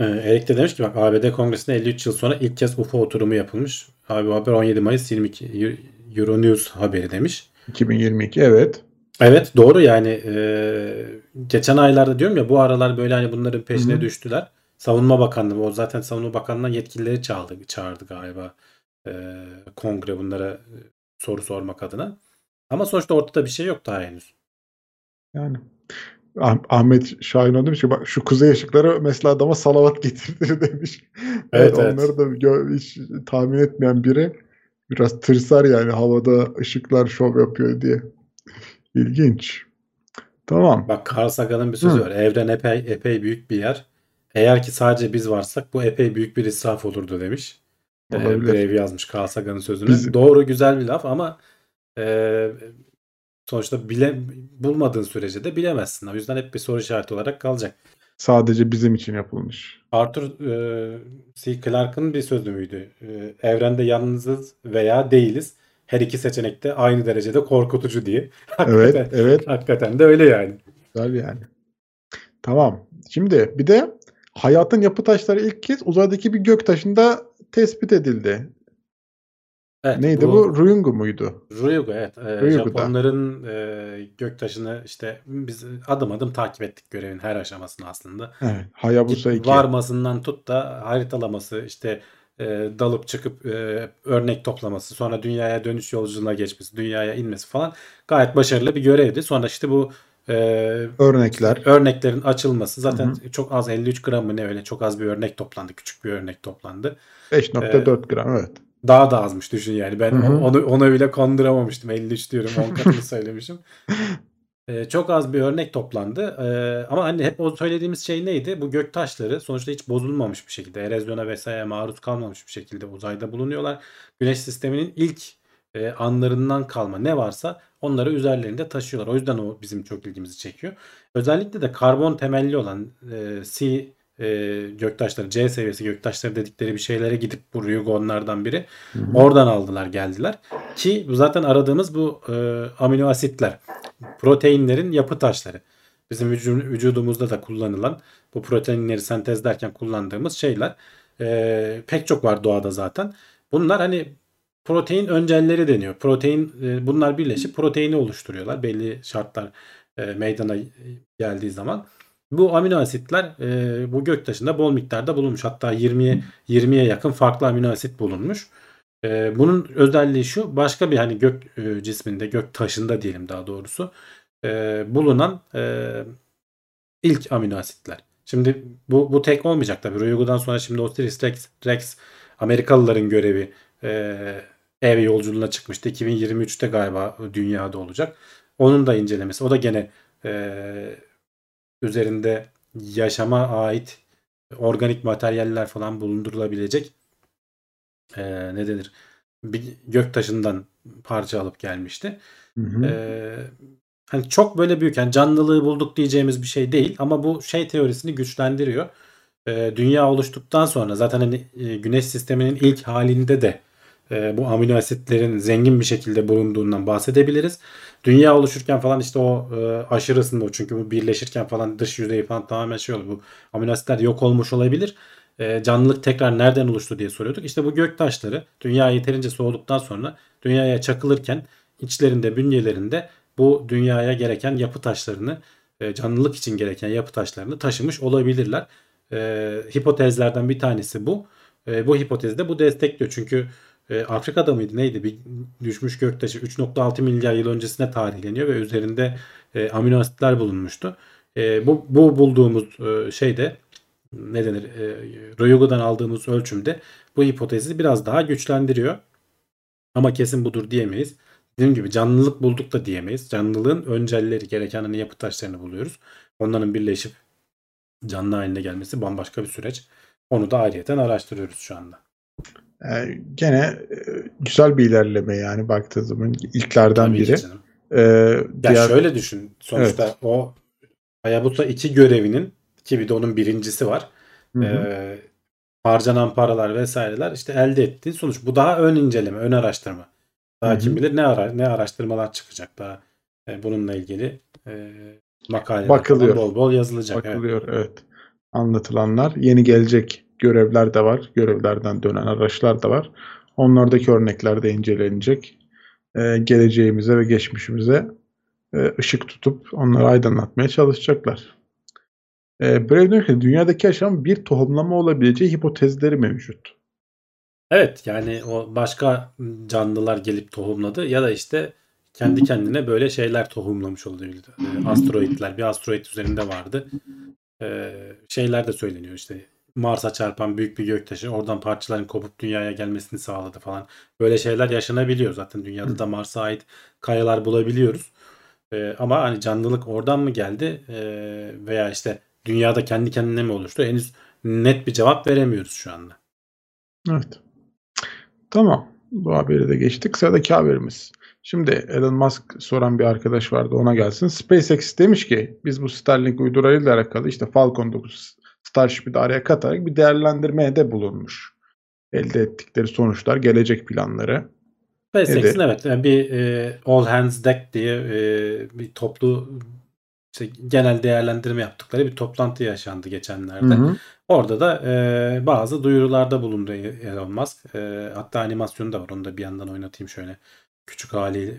Ee, Erik de demiş ki bak ABD Kongresi'nde 53 yıl sonra ilk kez UFO oturumu yapılmış. Abi bu haber 17 Mayıs 22 Eu- Euronews haberi demiş. 2022 evet. Evet doğru yani e, geçen aylarda diyorum ya bu aralar böyle hani bunların peşine Hı hı. düştüler. Savunma Bakanlığı o zaten Savunma Bakanlığı'ndan yetkilileri çağırdı, çağırdı galiba e, kongre bunlara e, soru sormak adına. Ama sonuçta ortada bir şey yok daha henüz. Yani Ah- Ahmet Şahin demiş ki bak şu kuzey ışıkları mesela adama salavat [laughs] getirdir demiş. Evet, Evet, evet. onları da gö- hiç tahmin etmeyen biri biraz tırsar yani havada ışıklar şov yapıyor diye. İlginç. Tamam. Bak Carl Sagan'ın bir sözü Hı. var. Evren epey epey büyük bir yer. Eğer ki sadece biz varsak bu epey büyük bir israf olurdu demiş. Ee, Olabilir. Brave yazmış Carl Sagan'ın sözünü. Biz- Doğru güzel bir laf ama e, sonuçta bile bulmadığın sürece de bilemezsin. O yüzden hep bir soru işareti olarak kalacak. Sadece bizim için yapılmış. Arthur e, C. Clarke'ın bir sözü müydü? E, evrende yalnızız veya değiliz. Her iki seçenek de aynı derecede korkutucu diye. [laughs] Evet, evet. hakikaten de öyle yani. Güzel yani. Tamam. Şimdi bir de hayatın yapı taşları ilk kez uzaydaki bir göktaşında tespit edildi. Evet, Neydi bu? Ryungu muydu? Ryugu evet. Ee, Ryugu'da. Japonların e, göktaşını işte biz adım adım takip ettik görevin her aşamasını aslında. Evet. Hayabusa 2. Varmasından tut da haritalaması işte e, dalıp çıkıp e, örnek toplaması sonra dünyaya dönüş yolculuğuna geçmesi dünyaya inmesi falan gayet başarılı bir görevdi. Sonra işte bu e, Örnekler. örneklerin açılması zaten Hı çok az 53 gram mı ne öyle çok az bir örnek toplandı. Küçük bir örnek toplandı. 5.4 gram evet. Daha da azmış düşün yani. Ben Hı hı. onu ona bile konduramamıştım. 53 diyorum 10 katını [laughs] söylemişim. Ee, çok az bir örnek toplandı. Ee, ama hani hep o söylediğimiz şey neydi? Bu gök taşları sonuçta hiç bozulmamış bir şekilde, erozyona vesaire maruz kalmamış bir şekilde uzayda bulunuyorlar. Güneş sisteminin ilk e, anlarından kalma ne varsa onları üzerlerinde taşıyorlar. O yüzden o bizim çok ilgimizi çekiyor. Özellikle de karbon temelli olan e, C e, göktaşları, C seviyesi göktaşları dedikleri bir şeylere gidip bu Ryugonlardan biri. Hı hı. Oradan aldılar geldiler. Ki bu zaten aradığımız bu e, amino asitler. Proteinlerin yapı taşları. Bizim vücu- vücudumuzda da kullanılan bu proteinleri sentezlerken kullandığımız şeyler. E, pek çok var doğada zaten. Bunlar hani protein öncelleri deniyor. Protein e, bunlar birleşip proteini oluşturuyorlar. Belli şartlar e, meydana geldiği zaman. Bu amino asitler e, bu göktaşında bol miktarda bulunmuş. Hatta 20'ye 20'ye yakın farklı amino asit bulunmuş. E, bunun özelliği şu başka bir hani gök cisminde gök taşında diyelim daha doğrusu bulunan ilk amino asitler. Şimdi bu, bu tek olmayacak tabii. Ryugu'dan sonra şimdi Osiris Rex, Rex Amerikalıların görevi ev yolculuğuna çıkmıştı. 2023'te galiba dünyada olacak. Onun da incelemesi. O da gene e, üzerinde yaşama ait organik materyaller falan bulundurulabilecek e, ne denir? Bir gök taşından parça alıp gelmişti. Hı hı. Ee, hani çok böyle büyük yani canlılığı bulduk diyeceğimiz bir şey değil ama bu şey teorisini güçlendiriyor. Ee, dünya oluştuktan sonra zaten hani e, güneş sisteminin ilk halinde de e, bu amino asitlerin zengin bir şekilde bulunduğundan bahsedebiliriz. Dünya oluşurken falan işte o e, aşırı ısınma çünkü bu birleşirken falan dış yüzeyi falan tamamen şey oluyor. Bu amino asitler yok olmuş olabilir. E, canlılık tekrar nereden oluştu diye soruyorduk. İşte bu gök taşları dünya yeterince soğuduktan sonra dünyaya çakılırken içlerinde bünyelerinde bu dünyaya gereken yapı taşlarını e, canlılık için gereken yapı taşlarını taşımış olabilirler. E, hipotezlerden bir tanesi bu. E, bu hipotezde bu destekliyor. Çünkü e, Afrika'da mıydı neydi bir düşmüş göktaşı 3.6 milyar yıl öncesine tarihleniyor ve üzerinde e, amino asitler bulunmuştu. E, bu, bu bulduğumuz e, şeyde ne denir e, Ryugu'dan aldığımız ölçümde bu hipotezi biraz daha güçlendiriyor. Ama kesin budur diyemeyiz. Dediğim gibi canlılık bulduk da diyemeyiz. Canlılığın öncelleri gereken hani yapı taşlarını buluyoruz. Onların birleşip canlı haline gelmesi bambaşka bir süreç. Onu da ayrıyeten araştırıyoruz şu anda. Ee, gene e, güzel bir ilerleme yani baktığın zaman ilklerden Tabii biri. Ee, Ya diğer şöyle düşün. Sonuçta o Hayabusa 2 görevinin ki bir de onun birincisi var. Hı hı. Ee, harcanan paralar vesaireler işte elde ettiği sonuç. Bu daha ön inceleme, ön araştırma. Daha Hı hı. kim bilir ne ara ne araştırmalar çıkacak daha e, bununla ilgili e, makaleler bol bol yazılacak. Evet. bakılıyor evet. Anlatılanlar yeni gelecek görevler de var. Görevlerden dönen araçlar da var. Onlardaki örnekler de incelenecek. Ee, geleceğimize ve geçmişimize e, ışık tutup onları aydınlatmaya çalışacaklar. Ee, Brave diyor ki dünyadaki yaşam bir tohumlama olabileceği hipotezleri mevcut. Evet yani o başka canlılar gelip tohumladı ya da işte kendi kendine böyle şeyler tohumlamış oluyor. Ee, Asteroidler bir asteroid üzerinde vardı. Ee, şeyler de söyleniyor işte Mars'a çarpan büyük bir göktaşı oradan parçaların kopup dünyaya gelmesini sağladı falan. Böyle şeyler yaşanabiliyor zaten dünyada da Mars'a ait kayalar bulabiliyoruz. Ee, ama hani canlılık oradan mı geldi Ee, veya işte dünyada kendi kendine mi oluştu henüz net bir cevap veremiyoruz şu anda. Evet. Tamam. Bu haberi de geçtik. Sıradaki haberimiz. Şimdi Elon Musk soran bir arkadaş vardı ona gelsin. SpaceX demiş ki biz bu Starlink uydurayla alakalı işte Falcon 9 Starship'i de araya katarak bir değerlendirmeye de bulunmuş. Elde ettikleri sonuçlar, gelecek planları. SpaceX'in evet yani bir e, All Hands Deck diye e, bir toplu işte genel değerlendirme yaptıkları bir toplantı yaşandı geçenlerde. Hı hı. Orada da e, bazı duyurularda bulundu Elon Musk. E, hatta animasyonu da var. Onu da bir yandan oynatayım şöyle. Küçük hali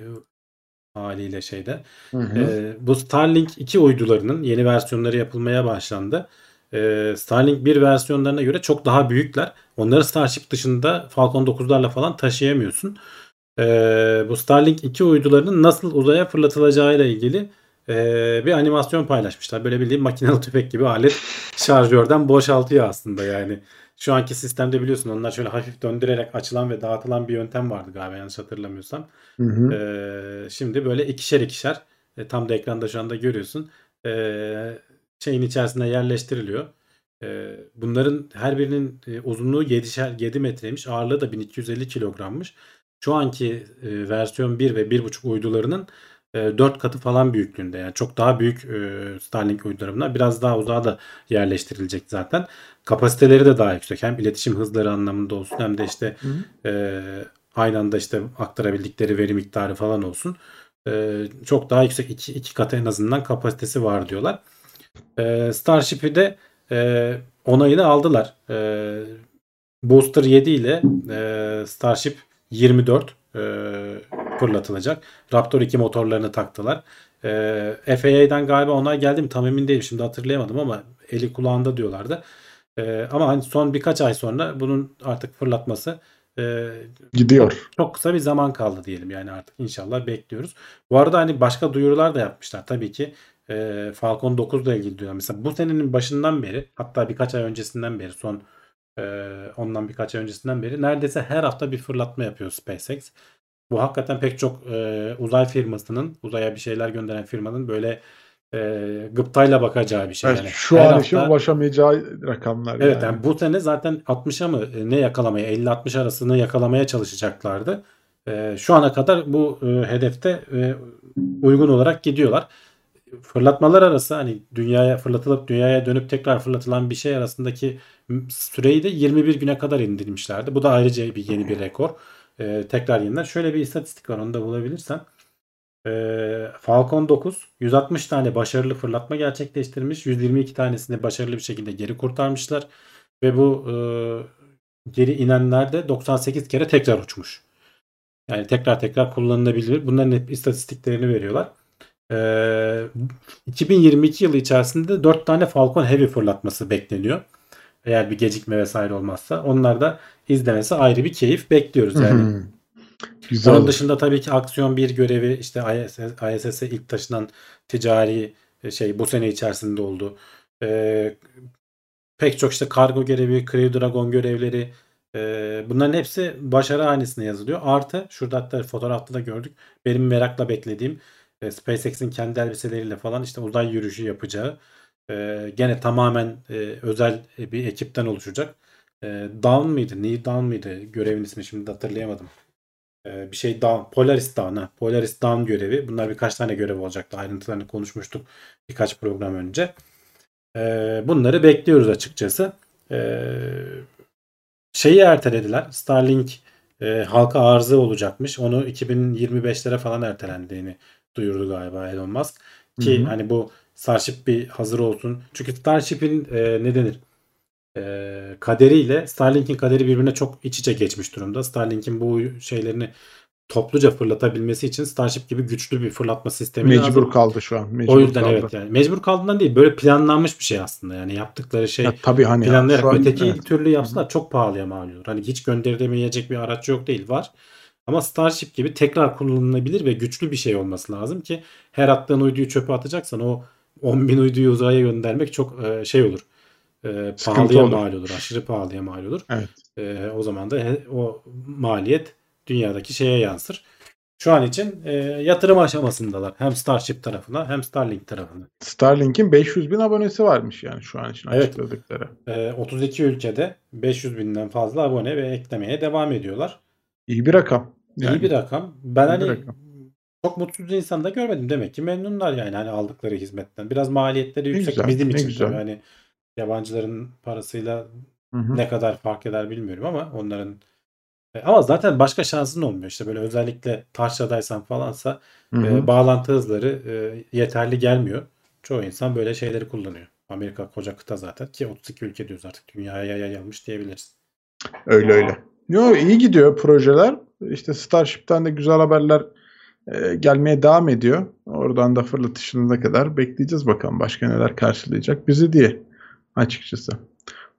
haliyle şeyde. Hı hı. E, bu Starlink 2 uydularının yeni versiyonları yapılmaya başlandı. E, Starlink 1 versiyonlarına göre çok daha büyükler. Onları Starship dışında Falcon 9'larla falan taşıyamıyorsun. E, bu Starlink 2 uydularının nasıl uzaya fırlatılacağıyla ilgili e, bir animasyon paylaşmışlar. Böyle bildiğin makinalı [laughs] tüfek gibi alet şarjörden boşaltıyor aslında yani. Şu anki sistemde biliyorsun onlar şöyle hafif döndürerek açılan ve dağıtılan bir yöntem vardı galiba yanlış hatırlamıyorsam. Hı hı. Ee, şimdi böyle ikişer ikişer e, tam da ekranda şu anda görüyorsun. Ee, şeyin içerisine yerleştiriliyor. Ee, bunların her birinin e, uzunluğu 7'şer 7 metreymiş. Ağırlığı da 1250 kilogrammış. Şu anki e, versiyon 1 ve 1.5 uydularının e, 4 katı falan büyüklüğünde. Yani çok daha büyük e, Starlink uydularından biraz daha uzağa da yerleştirilecek zaten. Kapasiteleri de daha yüksek. Hem iletişim hızları anlamında olsun hem de işte Hı hı. e, aynı anda işte aktarabildikleri veri miktarı falan olsun. E, çok daha yüksek iki, iki katı en azından kapasitesi var diyorlar. E, Starship'i de e, onayını aldılar. E, Booster 7 ile e, Starship 24 e, fırlatılacak. Raptor 2 motorlarını taktılar. E, FAA'dan galiba onay geldi mi tam emin değilim şimdi hatırlayamadım ama eli kulağında diyorlardı. E, ama hani son birkaç ay sonra bunun artık fırlatması e, Gidiyor. çok kısa bir zaman kaldı diyelim yani artık inşallah bekliyoruz. Bu arada hani başka duyurular da yapmışlar tabii ki. E, Falcon 9 ile ilgili diyor. Mesela bu senenin başından beri hatta birkaç ay öncesinden beri son e, ondan birkaç ay öncesinden beri neredeyse her hafta bir fırlatma yapıyor SpaceX. Bu hakikaten pek çok e, uzay firmasının uzaya bir şeyler gönderen firmanın böyle e, gıptayla bakacağı bir şey. Evet, yani. şu an için hafta- ulaşamayacağı rakamlar. Evet yani. yani bu sene zaten 60'a mı e, ne yakalamaya 50-60 arasını yakalamaya çalışacaklardı. E, şu ana kadar bu e, hedefte e, uygun olarak gidiyorlar. Fırlatmalar arası hani dünyaya fırlatılıp dünyaya dönüp tekrar fırlatılan bir şey arasındaki süreyi de 21 güne kadar indirmişlerdi. Bu da ayrıca bir yeni bir rekor. E, tekrar yeniden. Şöyle bir istatistik var onu da bulabilirsen. E, Falcon 9 160 tane başarılı fırlatma gerçekleştirmiş. 122 tanesini başarılı bir şekilde geri kurtarmışlar. Ve bu e, geri inenler de 98 kere tekrar uçmuş. Yani tekrar tekrar kullanılabilir. Bunların hep istatistiklerini veriyorlar. E, 2022 yılı içerisinde 4 tane Falcon Heavy fırlatması bekleniyor. Eğer bir gecikme vesaire olmazsa. Onlar da izlemesi ayrı bir keyif bekliyoruz. Yani. Güzel. onun dışında tabii ki aksiyon bir görevi işte ISS, ISS'e ilk taşınan ticari e, şey bu sene içerisinde oldu. Ee, pek çok işte kargo görevi, Crew Dragon görevleri e, bunların hepsi başarı hanesine yazılıyor. Artı şurada hatta fotoğrafta da gördük. Benim merakla beklediğim e, SpaceX'in kendi elbiseleriyle falan işte uzay yürüyüşü yapacağı e, gene tamamen e, özel bir ekipten oluşacak. E, Dawn mıydı? New Dawn mıydı? Görevin ismi şimdi hatırlayamadım. Ee, bir şey Dawn, Polaris Dawn, ha. Polaris Dawn görevi. Bunlar birkaç tane görev olacaktı. Ayrıntılarını konuşmuştuk birkaç program önce. Ee, bunları bekliyoruz açıkçası. Ee, şeyi ertelediler. Starlink e, halka arzı olacakmış. Onu 2025'lere falan ertelendiğini duyurdu galiba Elon Musk. Ki Hı hı. hani bu Starship bir hazır olsun. Çünkü Starship'in e, ne denir? e, kaderiyle Starlink'in kaderi birbirine çok iç içe geçmiş durumda. Starlink'in bu şeylerini topluca fırlatabilmesi için Starship gibi güçlü bir fırlatma sistemi Mecbur lazım. kaldı şu an. Mecbur O yüzden kaldı. evet yani mecbur kaldığından değil böyle planlanmış bir şey aslında yani yaptıkları şey Ya, tabii hani ya, planlayarak an- öteki evet. türlü yapsalar çok pahalıya mal olur. Hani hiç gönderilemeyecek bir araç yok değil var. Ama Starship gibi tekrar kullanılabilir ve güçlü bir şey olması lazım ki her attığın uyduyu çöpe atacaksan o 10 bin uyduyu uzaya göndermek çok e, şey olur. E, pahalıya olur. mal olur. Aşırı pahalıya mal olur. Evet. E, o zaman da he- o maliyet dünyadaki şeye yansır. Şu an için e, yatırım aşamasındalar. Hem Starship tarafına hem Starlink tarafına. Starlink'in 500 bin abonesi varmış yani şu an için Evet. açıkladıkları. E, 32 ülkede 500 binden fazla abone ve eklemeye devam ediyorlar. İyi bir rakam. Yani. İyi bir rakam. Ben hani bir rakam. çok mutsuz insan da görmedim. Demek ki memnunlar yani hani aldıkları hizmetten. Biraz maliyetleri yüksek güzel, bizim için güzel. tabii. Hani yabancıların parasıyla Hı hı. ne kadar fark eder bilmiyorum ama onların E, ama zaten başka şansın olmuyor. İşte böyle özellikle taşradaysan falansa Hı hı. e, bağlantı hızları e, yeterli gelmiyor. Çoğu insan böyle şeyleri kullanıyor. Amerika koca kıta zaten ki 32 ülke diyoruz artık dünyaya yayılmış diyebiliriz. Öyle öyle. Yo iyi gidiyor projeler. İşte Starship'ten de güzel haberler e, gelmeye devam ediyor. Oradan da fırlatışına kadar bekleyeceğiz bakalım başka neler karşılayacak bizi diye açıkçası.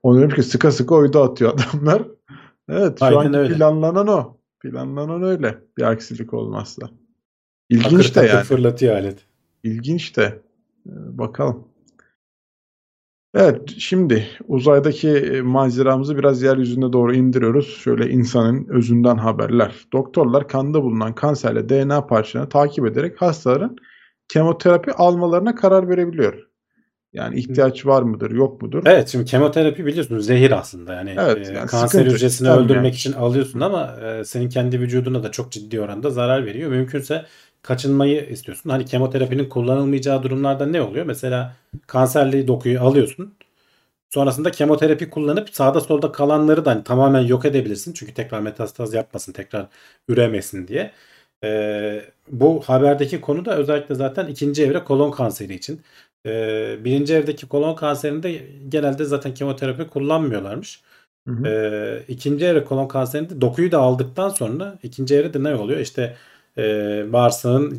Onu demiş ki sıka sıka uydu atıyor [laughs] adamlar. Evet şu Aynen öyle. planlanan o. Planlanan öyle. Bir aksilik olmazsa. İlginç Takır de takır yani. fırlatıyor alet. İlginç de. Ee, bakalım. Evet, şimdi uzaydaki e, maceramızı biraz yeryüzüne doğru indiriyoruz. Şöyle insanın özünden haberler. Doktorlar kanda bulunan kanserle DNA parçalarını takip ederek hastaların kemoterapi almalarına karar verebiliyor. Yani ihtiyaç var mıdır, yok mudur? Evet şimdi kemoterapi biliyorsunuz zehir aslında yani, Evet, e, yani kanser sıkıntı, hücresini öldürmek yani. için alıyorsun ama e, senin kendi vücuduna da çok ciddi oranda zarar veriyor. Mümkünse kaçınmayı istiyorsun. Hani kemoterapinin kullanılmayacağı durumlarda ne oluyor? Mesela kanserli dokuyu alıyorsun. Sonrasında kemoterapi kullanıp sağda solda kalanları da hani tamamen yok edebilirsin. Çünkü tekrar metastaz yapmasın, tekrar üremesin diye. Ee, bu haberdeki konu da özellikle zaten ikinci evre kolon kanseri için. Ee, birinci evdeki kolon kanserinde genelde zaten kemoterapi kullanmıyorlarmış. Hı hı. Ee, ikinci evre kolon kanserinde dokuyu da aldıktan sonra ikinci evrede ne oluyor? İşte e,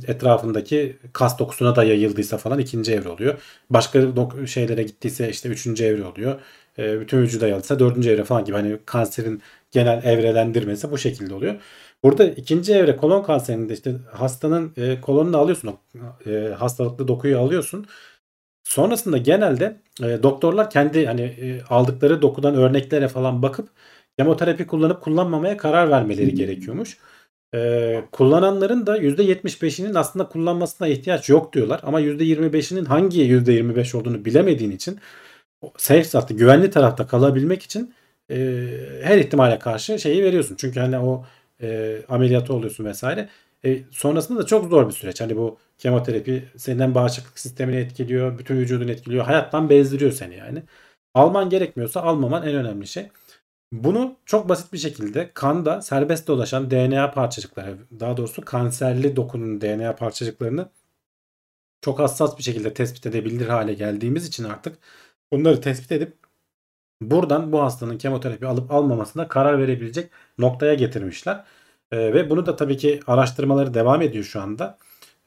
etrafındaki kas dokusuna da yayıldıysa falan ikinci evre oluyor. Başka şeylere gittiyse işte üçüncü evre oluyor. E, bütün vücuda yayıldıysa dördüncü evre falan gibi. Hani kanserin genel evrelendirmesi bu şekilde oluyor. Burada ikinci evre kolon kanserinde işte hastanın e, kolonunu alıyorsun. E, hastalıklı dokuyu alıyorsun. Sonrasında genelde e, doktorlar kendi hani e, aldıkları dokudan örneklere falan bakıp kemoterapi kullanıp kullanmamaya karar vermeleri gerekiyormuş. E, kullananların da %75'inin aslında kullanmasına ihtiyaç yok diyorlar. Ama %25'inin hangi %25 olduğunu bilemediğin için safe hattı güvenli tarafta kalabilmek için e, her ihtimale karşı şeyi veriyorsun. Çünkü hani o e, ameliyatı oluyorsun vesaire. E, sonrasında da çok zor bir süreç. Hani bu kemoterapi senin bağışıklık sistemini etkiliyor, bütün vücudunu etkiliyor, hayattan bezdiriyor seni yani. Alman gerekmiyorsa almaman en önemli şey. Bunu çok basit bir şekilde kanda serbest dolaşan DNA parçacıkları, daha doğrusu kanserli dokunun DNA parçacıklarını çok hassas bir şekilde tespit edebilir hale geldiğimiz için artık bunları tespit edip buradan bu hastanın kemoterapi alıp almamasına karar verebilecek noktaya getirmişler. Ee, ve bunu da tabii ki araştırmaları devam ediyor şu anda.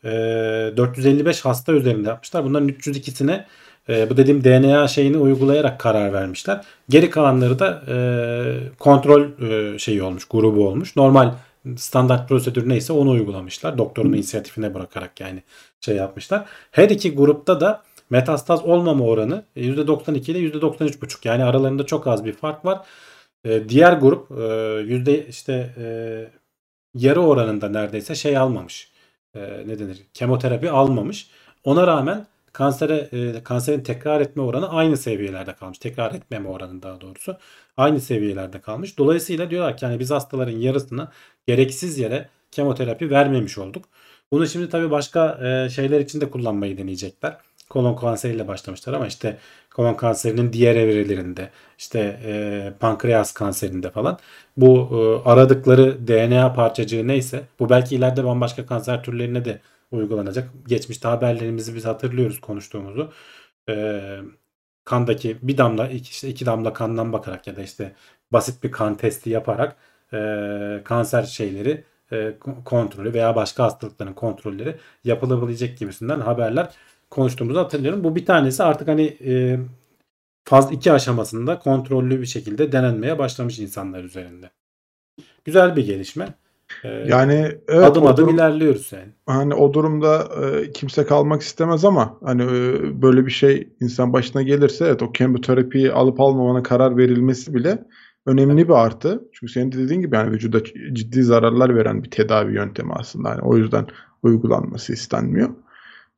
Ee, 455 hasta üzerinde yapmışlar. Bunların 302'sine e, bu dediğim DNA şeyini uygulayarak karar vermişler. Geri kalanları da e, kontrol e, şeyi olmuş, grubu olmuş. Normal standart prosedür neyse onu uygulamışlar. Doktorun inisiyatifine bırakarak yani şey yapmışlar. Her iki grupta da metastaz olmama oranı %92 ile %93,5 yani aralarında çok az bir fark var. E, diğer grup e, yüzde işte e, yarı oranında neredeyse şey almamış. E, ne denir? Kemoterapi almamış. Ona rağmen kansere e, kanserin tekrar etme oranı aynı seviyelerde kalmış. Tekrar etmeme oranı daha doğrusu aynı seviyelerde kalmış. Dolayısıyla diyorlar ki yani biz hastaların yarısına gereksiz yere kemoterapi vermemiş olduk. Bunu şimdi tabii başka e, şeyler için de kullanmayı deneyecekler. Kolon kanseriyle başlamışlar ama işte kolon kanserinin diğer evrelerinde işte e, pankreas kanserinde falan bu e, aradıkları DNA parçacığı neyse bu belki ileride bambaşka kanser türlerine de uygulanacak. Geçmişte haberlerimizi biz hatırlıyoruz konuştuğumuzu. E, kandaki bir damla iki, işte iki damla kandan bakarak ya da işte basit bir kan testi yaparak e, kanser şeyleri e, kontrolü veya başka hastalıkların kontrolleri yapılabilecek gibisinden haberler konuştuğumuzu hatırlıyorum. Bu bir tanesi artık hani e, faz 2 aşamasında kontrollü bir şekilde denenmeye başlamış insanlar üzerinde. Güzel bir gelişme. E, Yani evet, adım adım durum- ilerliyoruz yani. hani o durumda e, kimse kalmak istemez ama hani e, böyle bir şey insan başına gelirse evet o kemoterapiyi alıp almamana karar verilmesi bile önemli bir artı. Çünkü senin de dediğin gibi yani vücuda ciddi zararlar veren bir tedavi yöntemi aslında. Hani o yüzden uygulanması istenmiyor.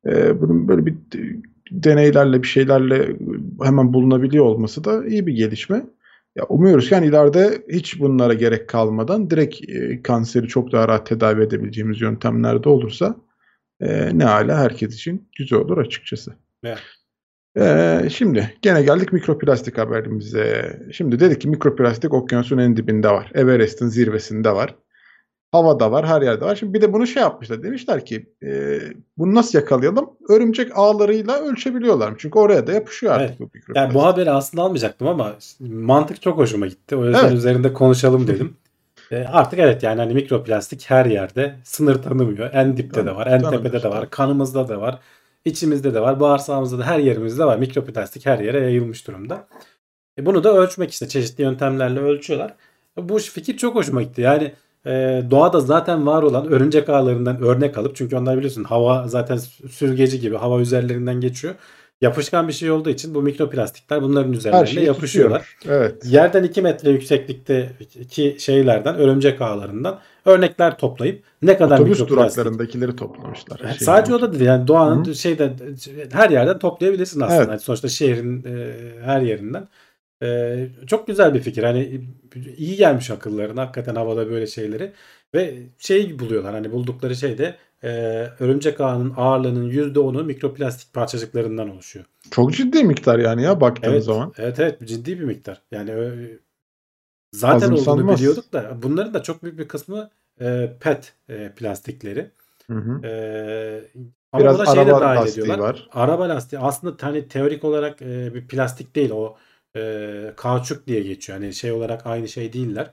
E, bunun böyle bir deneylerle bir şeylerle hemen bulunabiliyor olması da iyi bir gelişme. Ya umuyoruz ki yani ileride hiç bunlara gerek kalmadan direkt e, kanseri çok daha rahat tedavi edebileceğimiz yöntemlerde olursa e, ne hala herkes için güzel olur açıkçası. Evet. E, şimdi gene geldik mikroplastik haberimize. Şimdi dedik ki mikroplastik okyanusun en dibinde var. Everest'in zirvesinde var. Havada var, her yerde var. Şimdi bir de bunu şey yapmışlar. Demişler ki e, bunu nasıl yakalayalım? Örümcek ağlarıyla ölçebiliyorlar. Çünkü oraya da yapışıyor artık Evet. bu mikroplastik. Yani bu haberi aslında almayacaktım ama mantık çok hoşuma gitti. O yüzden Evet. üzerinde konuşalım dedim. [laughs] E, artık evet yani hani mikroplastik her yerde sınır tanımıyor. En dipte de Tanı- var, en tepede de var, işte. kanımızda da var, içimizde de var, bağırsağımızda da her yerimizde var. Mikroplastik her yere yayılmış durumda. E, bunu da ölçmek işte çeşitli yöntemlerle ölçüyorlar. Bu fikir çok hoşuma gitti. Yani e, doğada zaten var olan örümcek ağlarından örnek alıp çünkü onlar biliyorsun hava zaten sürgeci gibi hava üzerlerinden geçiyor. Yapışkan bir şey olduğu için bu mikroplastikler bunların üzerlerine yapışıyorlar. tutuyor. Evet. Yerden 2 metre yükseklikteki şeylerden örümcek ağlarından örnekler toplayıp ne kadar Otobüs mikroplastik duraklarındakileri toplamışlar. Şey, Sadece o da değil yani doğanın Hı. şeyde her yerden toplayabilirsin aslında. Evet. Yani sonuçta şehrin e, her yerinden. E, çok güzel bir fikir. Hani iyi gelmiş akıllarına hakikaten havada böyle şeyleri ve şey buluyorlar hani buldukları şey de e, örümcek ağının ağırlığının %10'u mikroplastik parçacıklarından oluşuyor. Çok ciddi miktar yani ya baktığınız Evet, zaman. evet evet ciddi bir miktar. Yani ö- zaten olduğunu Azımsanmaz. biliyorduk da bunların da çok büyük bir kısmı e, PET e, plastikleri. Hı hı. E, ama Biraz şey de araba dahil lastiği ediyorlar. var. Araba lastiği aslında hani teorik olarak e, bir plastik değil o e, kauçuk diye geçiyor. Hani şey olarak aynı şey değiller.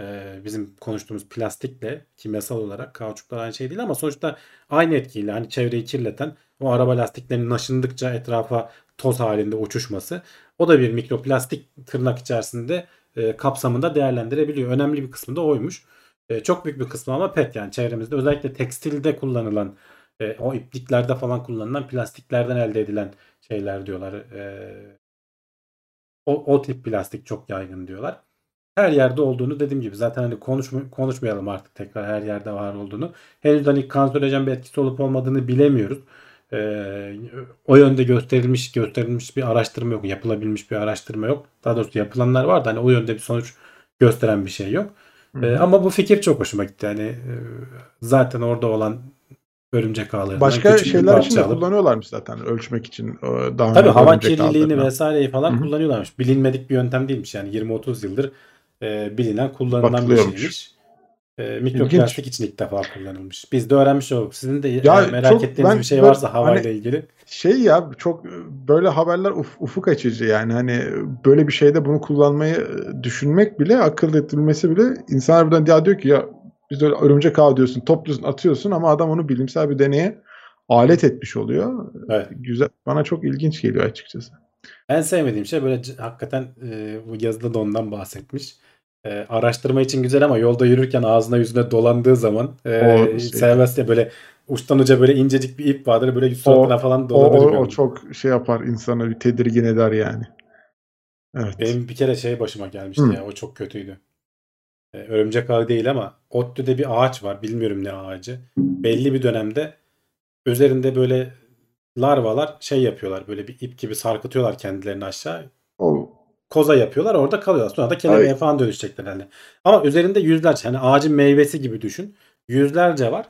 E, bizim konuştuğumuz plastikle kimyasal olarak kauçuklar aynı şey değil ama sonuçta aynı etkiyle hani çevreyi kirleten o araba lastiklerinin aşındıkça etrafa toz halinde uçuşması o da bir mikroplastik tırnak içerisinde e, kapsamında değerlendirebiliyor. Önemli bir kısmı da oymuş. E, çok büyük bir kısmı ama PET yani çevremizde özellikle tekstilde kullanılan e, o ipliklerde falan kullanılan plastiklerden elde edilen şeyler diyorlar. E, o, o tip plastik çok yaygın diyorlar. Her yerde olduğunu dediğim gibi zaten hani konuşma, konuşmayalım artık tekrar her yerde var olduğunu. Henüz hani kanserojen bir etkisi olup olmadığını bilemiyoruz. E, o yönde gösterilmiş gösterilmiş bir araştırma yok. Yapılabilmiş bir araştırma yok. Daha doğrusu yapılanlar var da hani o yönde bir sonuç gösteren bir şey yok. Hı E, hı. ama bu fikir çok hoşuma gitti. Yani e, zaten orada olan örümcek ağlarından Başka şeyler için de kullanıyorlarmış zaten ölçmek için. e, Daha Tabii hava kirliliğini ağlarına. vesaireyi falan Hı hı. kullanıyorlarmış. Bilinmedik bir yöntem değilmiş yani 20-30 yıldır e, bilinen kullanılan bir şeymiş. E, mikroplastik için ilk defa kullanılmış. Biz de öğrenmiş olduk. Sizin de Ya e, merak çok- ettiğiniz ben bir şey varsa havayla hani- ilgili. Şey ya çok böyle haberler uf- ufuk açıcı yani hani böyle bir şeyde bunu kullanmayı e, düşünmek bile akıl ettirilmesi bile insan harbiden ya diyor ki ya biz öyle örümcek ağı diyorsun topluyorsun atıyorsun ama adam onu bilimsel bir deneye alet etmiş oluyor. Evet. Güzel bana çok ilginç geliyor açıkçası. En sevmediğim şey böyle hakikaten e, bu yazıda da ondan bahsetmiş. E, araştırma için güzel ama yolda yürürken ağzına yüzüne dolandığı zaman e, O şey- sevmez ya böyle uçtan uca böyle incecik bir ip vardır böyle suratına falan O, dolanır. o, böyle. o çok şey yapar insanı bir tedirgin eder yani. Evet. Benim bir kere şey başıma gelmişti Hı. ya o çok kötüydü. Ee, örümcek ağı değil ama ODTÜ'de bir ağaç var bilmiyorum ne ağacı. Belli bir dönemde üzerinde böyle larvalar şey yapıyorlar böyle bir ip gibi sarkıtıyorlar kendilerini aşağı. O Koza yapıyorlar orada kalıyorlar. Sonra da kelebeğe Ay. falan dönüşecekler herhalde. Ama üzerinde yüzlerce hani ağacın meyvesi gibi düşün. Yüzlerce var.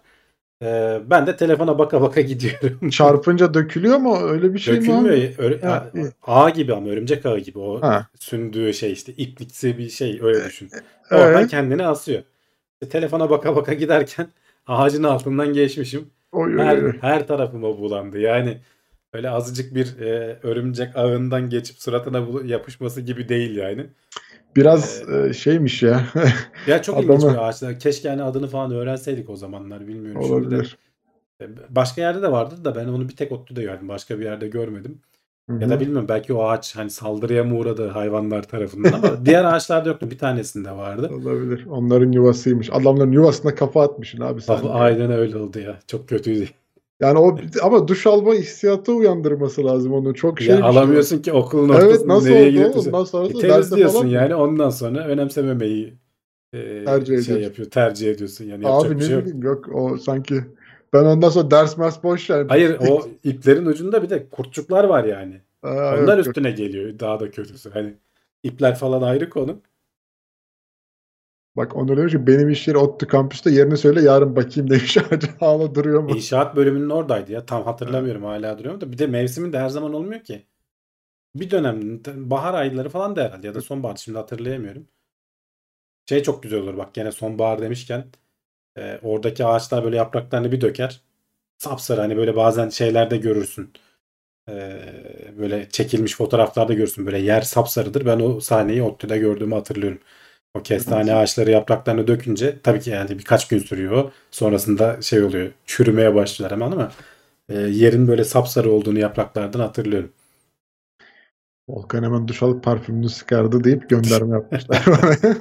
Ee, ben de telefona baka baka [laughs] gidiyorum. çarpınca dökülüyor mu? Öyle bir şey mi? Dökülmüyor. Örü- Ha, ağ gibi ama örümcek ağı gibi o Ha. sündüğü şey işte ipliksi bir şey öyle düşün. Oradan Evet. kendini asıyor. İşte telefona baka baka giderken [laughs] ağacın altından geçmişim. Oy, oy, Her, oy. her tarafıma bulandı. Yani öyle azıcık bir e, örümcek ağından geçip suratına yapışması gibi değil yani. Biraz e, şeymiş ya. [laughs] Ya çok ilginç Adamı- bir ağaçlar. Keşke hani adını falan öğrenseydik o zamanlar bilmiyorum şimdi de. Olabilir. E, Başka yerde de vardır da ben onu bir tek ODTÜ'de gördüm. Başka bir yerde görmedim. Hı Ya da bilmiyorum belki o ağaç hani saldırıya mı uğradı hayvanlar tarafından ama [laughs] diğer ağaçlarda yoktu. Bir tanesinde vardı. Olabilir. Onların yuvasıymış. Adamların yuvasına kafa atmışsın abi sen. Bak, aynen öyle oldu ya. Çok kötüydü. Yani o ama duş alma hissiyatı uyandırması lazım onu. Çok şey. ya alamıyorsun ki okulun Evet ortasında nasıl nereye oldu? gidip? Ondan sonra E, temizliyorsun falan. yani ondan sonra önemsememeyi e, Tercih şey ediyorsun. yapıyor tercih ediyorsun yani yapacak Abi bir ne şey yok. bileyim yok o sanki ben ondan sonra ders mers boş yani. Hayır o iplerin ucunda bir de kurtçuklar var yani. Aa, Onlar yok, yok. üstüne geliyor daha da kötüsü. Hani ipler falan ayrı konu. Bak Onur demiş ki benim iş yeri ODTÜ kampüste yerini söyle yarın bakayım demiş. [laughs] Hala duruyor mu? İnşaat bölümünün oradaydı ya. Tam hatırlamıyorum hala duruyor mu da. Bir de mevsimin de her zaman olmuyor ki. Bir dönem bahar ayları falan da herhalde ya da sonbahar şimdi hatırlayamıyorum. Şey çok güzel olur bak gene sonbahar demişken e, oradaki ağaçlar böyle yapraklarını bir döker. Sapsarı hani böyle bazen şeylerde görürsün. E, böyle çekilmiş fotoğraflarda görürsün. Böyle yer sapsarıdır. Ben o sahneyi ODTÜ'de gördüğümü hatırlıyorum. O kestane ağaçları yapraklarını dökünce tabii ki yani birkaç gün sürüyor. Sonrasında şey oluyor. Çürümeye başlıyorlar hemen ama e, yerin böyle sapsarı olduğunu yapraklardan hatırlıyorum. Volkan hemen duş alıp parfümünü sıkardı deyip gönderme yapmışlar bana.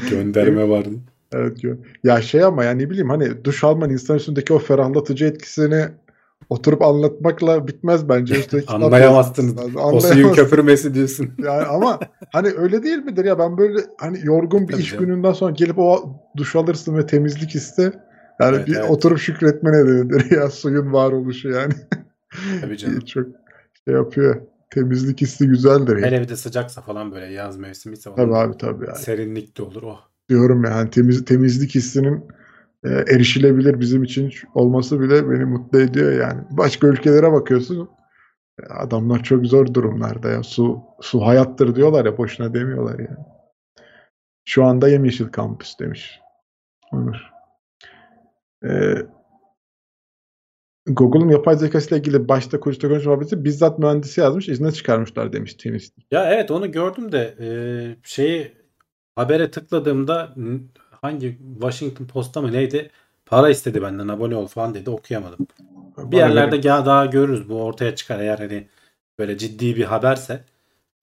[laughs] Gönderme vardı. Evet. Ya şey ama yani ne bileyim hani duş alman insan üstündeki o ferahlatıcı etkisini oturup anlatmakla bitmez bence. Üstelik [laughs] kitap Anlayamazsınız. O suyun köpürmesi diyorsun. [laughs] Yani ama hani öyle değil midir ya ben böyle hani yorgun bir Tabii iş canım. gününden sonra gelip o duş alırsın ve temizlik iste. Yani Evet, bir evet. oturup şükretme nedenidir ya [laughs] suyun varoluşu yani. Tabii canım. Çok şey yapıyor. Temizlik hissi güzeldir. Yani. Hele bir de sıcaksa falan böyle yaz mevsimi ise Tabii abi tabii yani. serinlik de olur. Oh. Diyorum ya hani temiz, temizlik hissinin e, erişilebilir bizim için olması bile beni mutlu ediyor yani. Başka ülkelere bakıyorsun e, adamlar çok zor durumlarda ya. Su su hayattır diyorlar ya boşuna demiyorlar yani. Şu anda yemyeşil kampüs demiş. Onur. Ee, Google'un yapay zekası ile ilgili başta kurucuda konuşma bizzat mühendisi yazmış izne çıkarmışlar demiş tenis. Ya evet onu gördüm de e, şeyi habere tıkladığımda hangi Washington Post'ta mı neydi para istedi benden abone ol falan dedi okuyamadım. Bir yerlerde daha görürüz bu ortaya çıkar eğer hani böyle ciddi bir haberse.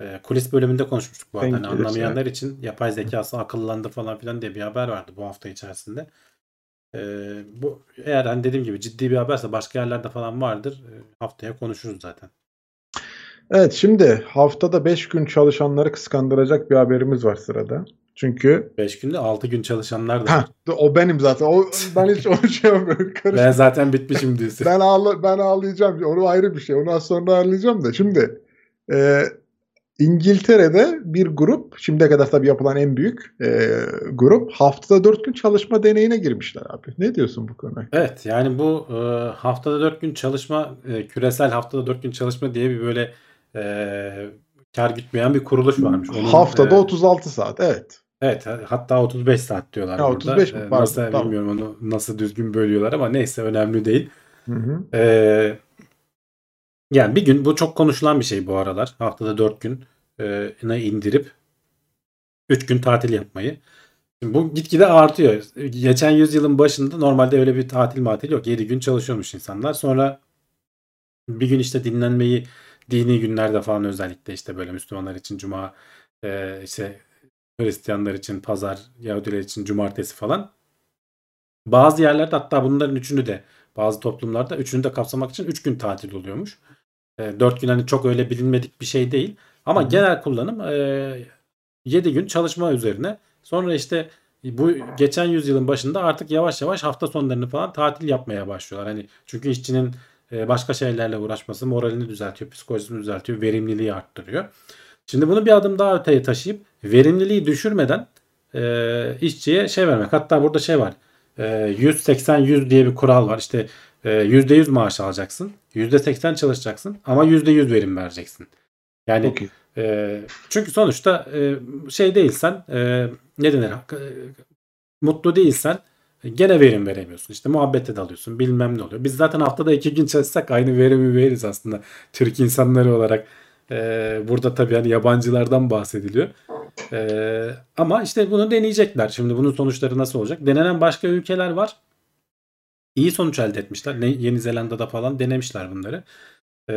E, kulis bölümünde konuşmuştuk bu arada. Hani anlamayanlar için yapay zekası akıllandı falan filan diye bir haber vardı bu hafta içerisinde. E, bu eğer hani dediğim gibi ciddi bir haberse başka yerlerde falan vardır. E, haftaya konuşuruz zaten. Evet şimdi haftada 5 gün çalışanları kıskandıracak bir haberimiz var sırada. Çünkü 5 günde 6 gün çalışanlar da ha o benim zaten. O ben hiç onu şey yapmıyorum. [laughs] Ben zaten bitmişim diyorsun. Ben ağla, ben ağlayacağım. Onu ayrı bir şey. Onu az sonra ağlayacağım da. Şimdi e, İngiltere'de bir grup, şimdiye kadar tabii yapılan en büyük e, grup haftada 4 gün çalışma deneyine girmişler abi. Ne diyorsun bu konuya? Evet yani bu e, haftada 4 gün çalışma e, küresel haftada 4 gün çalışma diye bir böyle e, kar gütmeyen bir kuruluş varmış. Onun, Haftada e, 36 saat. Evet. Evet hatta 35 saat diyorlar Ha, burada. 35 mi? E, Pardon, nasıl tamam. bilmiyorum onu nasıl düzgün bölüyorlar ama neyse önemli değil. Hı hı. E, yani bir gün bu çok konuşulan bir şey bu aralar. Haftada 4 gün e, indirip 3 gün tatil yapmayı. Şimdi bu gitgide artıyor. Geçen yüzyılın başında normalde öyle bir tatil matil yok. 7 gün çalışıyormuş insanlar. Sonra bir gün işte dinlenmeyi dini günlerde falan özellikle işte böyle Müslümanlar için cuma e, işte Hristiyanlar için pazar, Yahudiler için cumartesi falan. Bazı yerlerde hatta bunların üçünü de bazı toplumlarda üçünü de kapsamak için 3 gün tatil oluyormuş. 4 gün hani çok öyle bilinmedik bir şey değil. Ama Hı hı. genel kullanım 7 gün çalışma üzerine. Sonra işte bu geçen yüzyılın başında artık yavaş yavaş hafta sonlarını falan tatil yapmaya başlıyorlar. Hani çünkü işçinin e, başka şeylerle uğraşması moralini düzeltiyor, psikolojisini düzeltiyor, verimliliği arttırıyor. Şimdi bunu bir adım daha öteye taşıyıp verimliliği düşürmeden e, işçiye şey vermek. Hatta burada şey var. E, 180-100 diye bir kural var. İşte e, %100 maaş alacaksın. %80 çalışacaksın ama %100 verim vereceksin. Yani Çok iyi. e, çünkü sonuçta e, şey değilsen e, ne denir e, mutlu değilsen gene verim veremiyorsun. İşte muhabbete dalıyorsun bilmem ne oluyor. Biz zaten haftada iki gün çalışsak aynı verimi veririz aslında. Türk insanları olarak. E, burada tabii hani yabancılardan bahsediliyor. E, ama işte bunu deneyecekler. Şimdi bunun sonuçları nasıl olacak? Denenen başka ülkeler var. İyi sonuç elde etmişler. Ne- Yeni Zelanda'da falan denemişler bunları. E,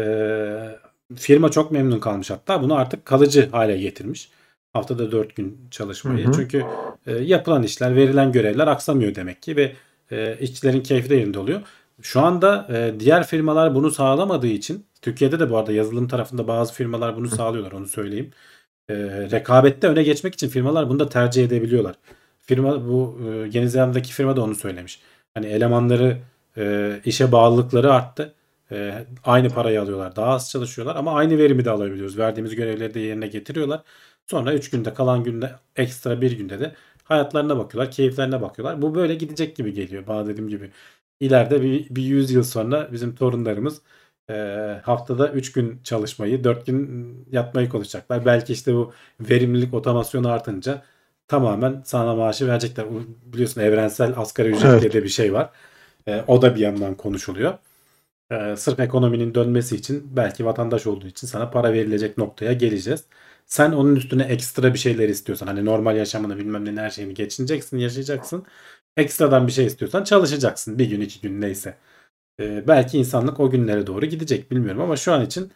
firma çok memnun kalmış hatta. Bunu artık kalıcı hale getirmiş. Haftada 4 gün çalışmayı. Hı hı. Çünkü e, yapılan işler, verilen görevler aksamıyor demek ki ve e, işçilerin keyfi de yerinde oluyor. Şu anda e, diğer firmalar bunu sağlamadığı için Türkiye'de de bu arada yazılım tarafında bazı firmalar bunu sağlıyorlar onu söyleyeyim. E, rekabette öne geçmek için firmalar bunu da tercih edebiliyorlar. Firma bu e, Yeni Zelanda'daki firma da onu söylemiş. Hani elemanları e, işe bağlılıkları arttı. E, aynı parayı alıyorlar. Daha az çalışıyorlar ama aynı verimi de alabiliyoruz. Verdiğimiz görevleri de yerine getiriyorlar. Sonra 3 günde kalan günde ekstra bir günde de hayatlarına bakıyorlar. Keyiflerine bakıyorlar. Bu böyle gidecek gibi geliyor. Bana dediğim gibi. İleride bir, bir 100 yıl sonra bizim torunlarımız e, haftada 3 gün çalışmayı 4 gün yatmayı konuşacaklar. Belki işte bu verimlilik otomasyonu artınca tamamen sana maaşı verecekler. Biliyorsun evrensel asgari ücret Evet. diye de bir şey var. E, o da bir yandan konuşuluyor. E, sırf ekonominin dönmesi için belki vatandaş olduğu için sana para verilecek noktaya geleceğiz. Sen onun üstüne ekstra bir şeyler istiyorsan hani normal yaşamını bilmem ne her şeyini geçineceksin yaşayacaksın. Ekstradan bir şey istiyorsan çalışacaksın. Bir gün iki gün neyse. E, belki insanlık o günlere doğru gidecek bilmiyorum ama şu an için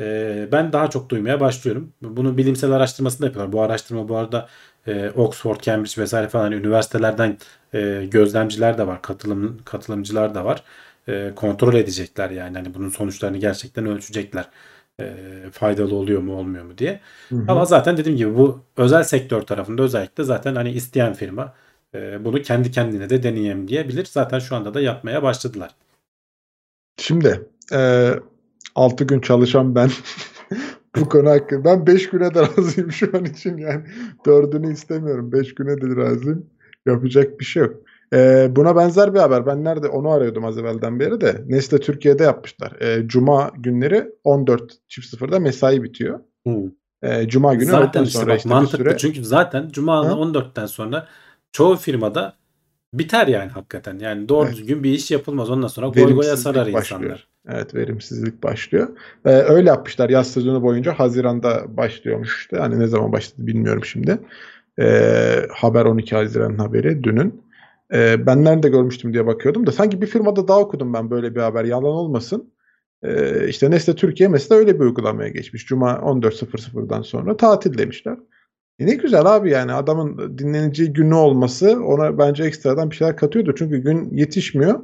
e, ben daha çok duymaya başlıyorum. Bunu bilimsel araştırmasını da yapıyorlar. Bu araştırma bu arada e, Oxford, Cambridge vesaire falan üniversitelerden e, gözlemciler de var, katılım katılımcılar da var. E, kontrol edecekler yani hani bunun sonuçlarını gerçekten ölçecekler. E, faydalı oluyor mu olmuyor mu diye. Hı hı. Ama zaten dediğim gibi bu özel sektör tarafında özellikle zaten hani isteyen firma e, bunu kendi kendine de deneyeyim diyebilir. Zaten şu anda da yapmaya başladılar. Şimdi e, 6 gün çalışan ben [laughs] bu konu hakkında ben 5 güne de razıyım şu an için yani 4'ünü istemiyorum 5 güne de razıyım yapacak bir şey yok. E, buna benzer bir haber ben nerede onu arıyordum az evvelden beri de Nestle Türkiye'de yapmışlar. E, Cuma günleri 14.00'da mesai bitiyor. E, Cuma günü zaten işte sonra bak işte mantıklı süre çünkü zaten Cuma Ha? 14'ten sonra çoğu firmada biter yani hakikaten. Yani doğru Evet. düzgün bir iş yapılmaz. Ondan sonra goy goya sarar başlıyor. insanlar. Evet verimsizlik başlıyor. Ee, öyle yapmışlar yaz sezonu boyunca. Haziran'da başlıyormuş işte. Hani ne zaman başladı bilmiyorum şimdi. Ee, haber 12 Haziran haberi dünün. Ee, ben nerede görmüştüm diye bakıyordum da sanki bir firmada daha okudum ben böyle bir haber. Yalan olmasın. Ee, işte Nestle Türkiye mesela öyle bir uygulamaya geçmiş. Cuma 14.00'dan sonra tatil demişler. E ne güzel abi yani adamın dinleneceği günü olması ona bence ekstradan bir şeyler katıyordu. Çünkü gün yetişmiyor.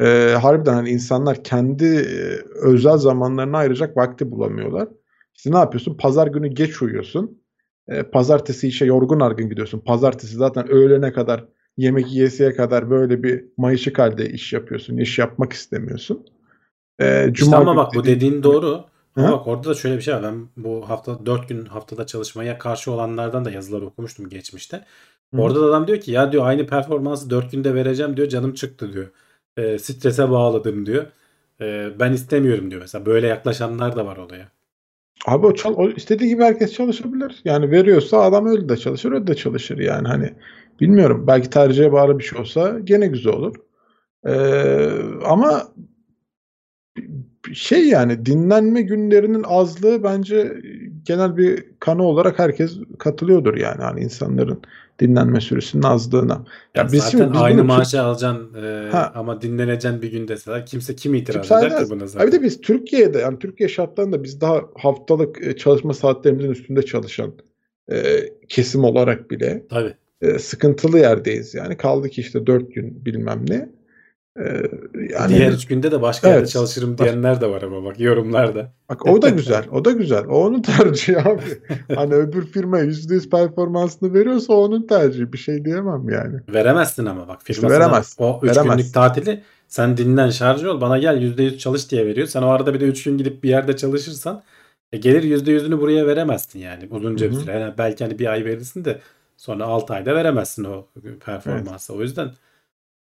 Ee, harbiden hani insanlar kendi e, özel zamanlarına ayıracak vakti bulamıyorlar. İşte ne yapıyorsun? Pazar günü geç uyuyorsun. Ee, pazartesi işe yorgun argın gidiyorsun. Pazartesi zaten öğlene kadar yemek yiyesiye kadar böyle bir mayışık halde iş yapıyorsun. İş yapmak istemiyorsun. Ee, İşte ama bak bu dediğin doğru. Ama bak orada da şöyle bir şey var. Ben bu hafta 4 gün haftada çalışmaya karşı olanlardan da yazılar okumuştum geçmişte. Hı. Orada da adam diyor ki ya diyor aynı performansı 4 günde vereceğim diyor canım çıktı diyor. E, strese bağladım diyor. E, ben istemiyorum diyor mesela. Böyle yaklaşanlar da var olaya. Abi o, çal- o istediği gibi herkes çalışabilir. Yani veriyorsa adam öyle de çalışır, öyle de çalışır yani hani bilmiyorum. Belki tercihe bağlı bir şey olsa gene güzel olur. Ee, ama şey yani dinlenme günlerinin azlığı bence genel bir kanı olarak herkes katılıyordur yani hani insanların dinlenme süresinin azlığına. Ya Ya biz zaten şimdi biz aynı bunu maaşı alacaksın e, Ha. ama dinleneceksin bir gün deseler kimse kim itiraz Kimse eder ki buna zaten. bir de biz Türkiye'de yani Türkiye şartlarında biz daha haftalık e, çalışma saatlerimizin üstünde çalışan e, kesim olarak bile Tabii. e, sıkıntılı yerdeyiz yani. Kaldı ki işte dört gün bilmem ne. Yani Diğer üç günde de başka yerde Evet. çalışırım Var. diyenler de var ama bak yorumlarda. bak o da güzel. O da güzel. O onun tercihi [laughs] abi. hani öbür firma %100 performansını veriyorsa onun tercihi. Bir şey diyemem yani. Veremezsin ama bak firma İşte veremez. o 3 Veremez. günlük tatili sen dinlen şarj ol bana gel %100 çalış diye veriyor. Sen o arada bir de 3 gün gidip bir yerde çalışırsan e, gelir %100'ünü buraya veremezsin yani uzunca bir süre. Yani belki hani bir ay verirsin de sonra 6 ayda veremezsin o performansı. O yüzden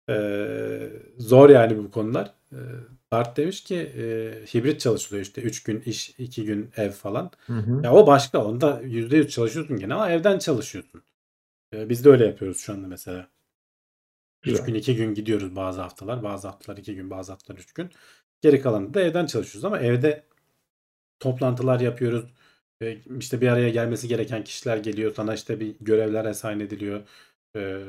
e, zor yani bu konular. E, Dart demiş ki e, hibrit çalışılıyor işte 3 gün iş 2 gün ev falan. Hı hı. Ya o başka. Onda %100 çalışıyorsun gene ama evden çalışıyorsun. Ee, biz de öyle yapıyoruz şu anda mesela. 3 Güzel. gün 2 gün gidiyoruz bazı haftalar. Bazı haftalar 2 gün bazı haftalar 3 gün. Geri kalanında da evden çalışıyoruz ama evde toplantılar yapıyoruz. Ee, işte bir araya gelmesi gereken kişiler geliyor. Sana işte bir görevler assign ediliyor. Ee,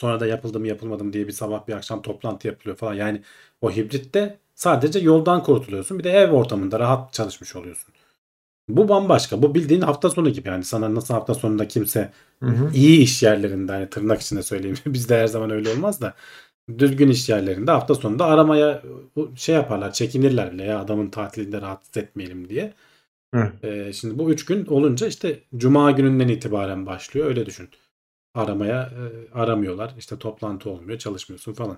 sonra da yapıldı mı yapılmadı mı diye bir sabah bir akşam toplantı yapılıyor falan. Yani o hibritte sadece yoldan kurtuluyorsun. Bir de ev ortamında rahat çalışmış oluyorsun. Bu bambaşka. Bu bildiğin hafta sonu gibi yani. Sana nasıl hafta sonunda kimse Hı hı. iyi iş yerlerinde hani tırnak içinde söyleyeyim. [laughs] Bizde her zaman öyle olmaz da düzgün iş yerlerinde hafta sonunda aramaya şey yaparlar. Çekinirler bile ya adamın tatilinde rahatsız etmeyelim diye. Evet. Ee, şimdi bu üç gün olunca işte cuma gününden itibaren başlıyor. Öyle düşün. Aramaya e, aramıyorlar. İşte toplantı olmuyor. Çalışmıyorsun falan.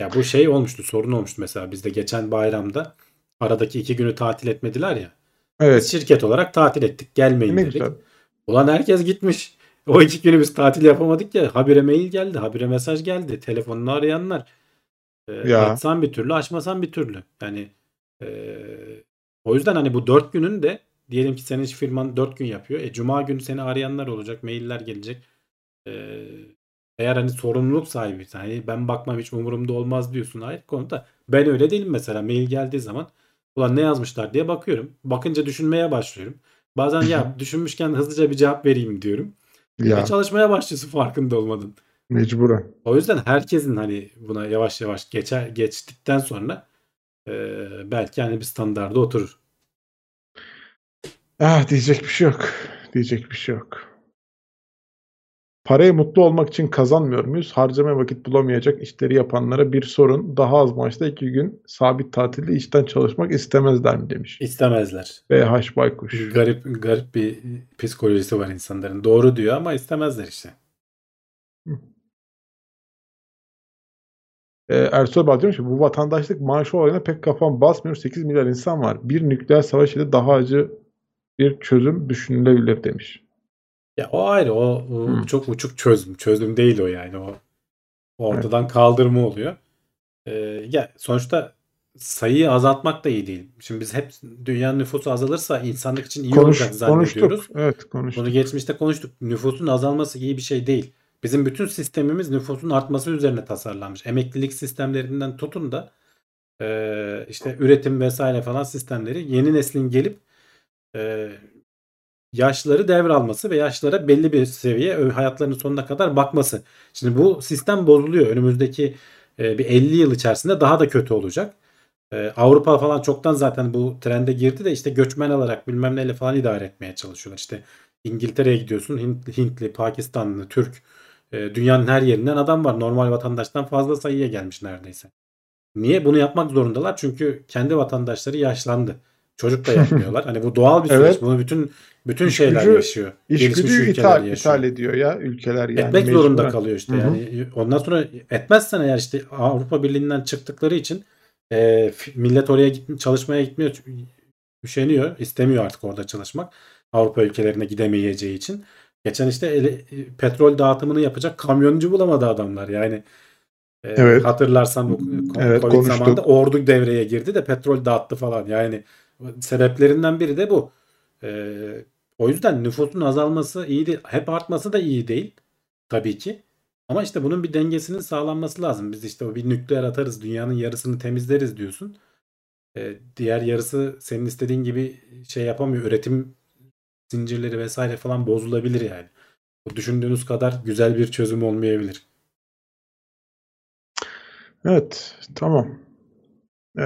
Ya bu şey olmuştu. Sorun olmuştu mesela. Bizde geçen bayramda aradaki iki günü tatil etmediler ya. Biz Evet. şirket olarak tatil ettik. Gelmeyin Ne dedik. güzel. Ulan herkes gitmiş. O iki günü biz tatil yapamadık ya. Habire mail geldi. Habire mesaj geldi. Telefonunu arayanlar. Ee, Ya. Açsan bir türlü açmasan bir türlü. Yani ee, o yüzden hani bu dört günün de diyelim ki senin firman dört gün yapıyor. E, Cuma günü seni arayanlar olacak. Mailler gelecek. Ee, eğer hani sorumluluk sahibi hani ben bakmam hiç umurumda olmaz diyorsun ayrı konuda. Ben öyle değilim mesela. Mail geldiği zaman ulan ne yazmışlar diye bakıyorum. Bakınca düşünmeye başlıyorum. Bazen ya [laughs] düşünmüşken hızlıca bir cevap vereyim diyorum. Ve Ya çalışmaya başlıyorsun farkında olmadın. mecburen. O yüzden herkesin hani buna yavaş yavaş geçer geçtikten sonra e, belki hani bir standarda oturur. Ah diyecek bir şey yok. Diyecek bir şey yok. Parayı mutlu olmak için kazanmıyor muyuz? Harcamaya vakit bulamayacak işleri yapanlara bir sorun. Daha az maaşta iki gün sabit tatilde işten çalışmak istemezler mi demiş. İstemezler. BH Baykuş. Garip garip bir psikolojisi var insanların. Doğru diyor ama istemezler işte. Ee, Ersoy Bal demiş ki bu vatandaşlık maaşı olayına pek kafam basmıyor. 8 milyar insan var. Bir nükleer savaş ile daha acı bir çözüm düşünülebilir demiş. Ya o ayrı. O, o Hmm. çok uçuk çözüm. Çözüm değil o yani. O ortadan kaldırma oluyor. Ee, ya sonuçta sayıyı azaltmak da iyi değil. Şimdi biz hep dünyanın nüfusu azalırsa insanlık için iyi Konuş, olacak zannediyoruz. konuştuk. Evet konuştuk. Bunu geçmişte konuştuk. Nüfusun azalması iyi bir şey değil. Bizim bütün sistemimiz nüfusun artması üzerine tasarlanmış. Emeklilik sistemlerinden tutun da e, işte üretim vesaire falan sistemleri yeni neslin gelip e, yaşları devralması ve yaşlara belli bir seviye hayatlarının sonuna kadar bakması. Şimdi bu sistem bozuluyor. Önümüzdeki e, bir 50 yıl içerisinde daha da kötü olacak. E, Avrupa falan çoktan zaten bu trende girdi de işte göçmen alarak bilmem neyle falan idare etmeye çalışıyorlar. İşte İngiltere'ye gidiyorsun Hint- Hintli, Pakistanlı, Türk e, dünyanın her yerinden adam var. Normal vatandaştan fazla sayıya gelmiş neredeyse. Niye? Bunu yapmak zorundalar. Çünkü kendi vatandaşları yaşlandı. Çocuk da yapmıyorlar. hani bu doğal bir süreç. Evet. Bunu bütün bütün İş şeyler gücü- yaşıyor. İş gücü ithal, yaşıyor. ithal ediyor ya ülkeler yani. Etmek zorunda mecburen. kalıyor işte. Hı hı. Yani ondan sonra etmezsen eğer işte Avrupa Birliği'nden çıktıkları için e, millet oraya git, çalışmaya gitmiyor. Üşeniyor. istemiyor artık orada çalışmak. Avrupa ülkelerine gidemeyeceği için. Geçen işte ele- petrol dağıtımını yapacak kamyoncu bulamadı adamlar. Yani e, Evet. hatırlarsan bu Evet, Covid konuştuk. zamanında ordu devreye girdi de petrol dağıttı falan. Yani sebeplerinden biri de bu. E, o yüzden nüfusun azalması iyi değil. Hep artması da iyi değil. Tabii ki. Ama işte bunun bir dengesinin sağlanması lazım. Biz işte o bir nükleer atarız, dünyanın yarısını temizleriz diyorsun. Ee, diğer yarısı senin istediğin gibi şey yapamıyor. Üretim zincirleri vesaire falan bozulabilir yani. Bu düşündüğünüz kadar güzel bir çözüm olmayabilir. Evet tamam. Ee,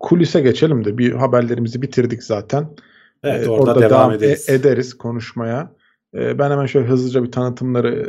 kulise geçelim de bir haberlerimizi bitirdik zaten. Evet Ee, orada, devam, e- ederiz. ederiz konuşmaya. Ee, ben hemen şöyle hızlıca bir tanıtımları e,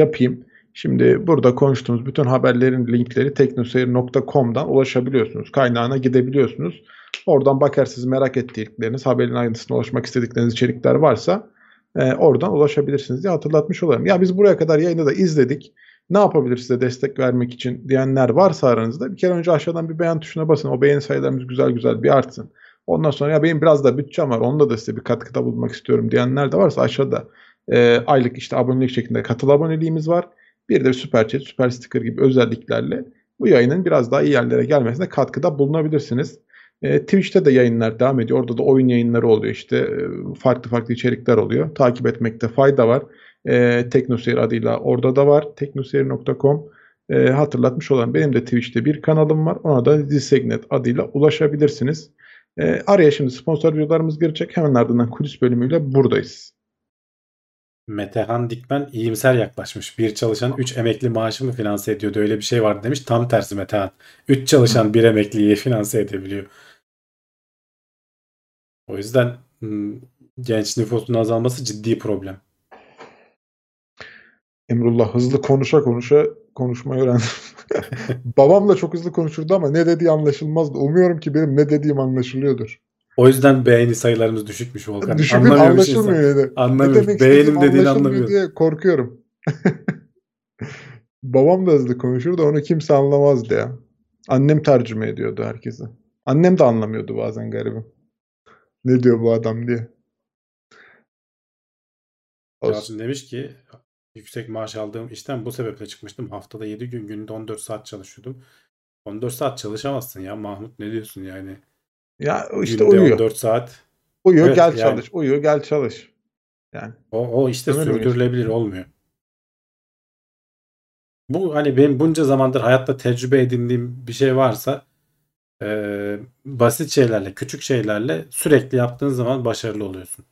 yapayım. Şimdi burada konuştuğumuz bütün haberlerin linkleri teknoseyir.com'dan ulaşabiliyorsunuz. Kaynağına gidebiliyorsunuz. Oradan bakarsınız merak ettikleriniz, haberin ayrıntısına ulaşmak istedikleriniz içerikler varsa e, oradan ulaşabilirsiniz diye hatırlatmış olayım. Ya biz buraya kadar yayını da izledik. Ne yapabilir size destek vermek için diyenler varsa aranızda bir kere önce aşağıdan bir beğen tuşuna basın. O beğeni sayılarımız güzel güzel bir artsın. Ondan sonra ya benim biraz da bütçem var. Onda da size bir katkıda bulunmak istiyorum diyenler de varsa aşağıda e, aylık işte abonelik şeklinde katıl aboneliğimiz var. Bir de süper chat, süper sticker gibi özelliklerle bu yayının biraz daha iyi yerlere gelmesine katkıda bulunabilirsiniz. E, Twitch'te de yayınlar devam ediyor. Orada da oyun yayınları oluyor işte. E, farklı farklı içerikler oluyor. Takip etmekte fayda var. E, Teknoseyir adıyla orada da var. Teknoseyir.com e, hatırlatmış olan benim de Twitch'te bir kanalım var. Ona da Disegnet adıyla ulaşabilirsiniz. E, araya şimdi sponsor videolarımız girecek. Hemen ardından kulis bölümüyle buradayız. Metehan Dikmen iyimser yaklaşmış. Bir çalışan 3 emekli maaşı mı finanse ediyordu? Öyle bir şey vardı demiş. Tam tersi Metehan. 3 çalışan bir emekliyi finanse edebiliyor. O yüzden hmm, genç nüfusun azalması ciddi problem. Emrullah hızlı konuşa konuşa konuşmayı öğrendim. [laughs] Babam da çok hızlı konuşurdu ama ne dediği anlaşılmazdı. Umuyorum ki benim ne dediğim anlaşılıyordur. O yüzden beğeni sayılarımız düşükmüş Volkan. Düşük Anlamıyormuş insan. anlaşılmıyor yani. Ne Anlamıyor. demek Beğenim dediğini anlamıyor. diye korkuyorum. [laughs] Babam da hızlı konuşurdu onu kimse anlamazdı ya. Annem tercüme ediyordu herkese. Annem de anlamıyordu bazen garibim. Ne diyor bu adam diye. Olsun. Demiş ki yüksek maaş aldığım işten bu sebeple çıkmıştım. Haftada 7 gün günde 14 saat çalışıyordum. 14 saat çalışamazsın ya Mahmut ne diyorsun yani? Ya işte Günde uyuyor. 14 saat. Uyuyor Evet, gel yani. çalış. Uyuyor gel çalış. Yani O, o işte Öyle mi sürdürülebilir olmuyor. Bu hani benim bunca zamandır hayatta tecrübe edindiğim bir şey varsa eee, basit şeylerle, küçük şeylerle sürekli yaptığın zaman başarılı oluyorsun.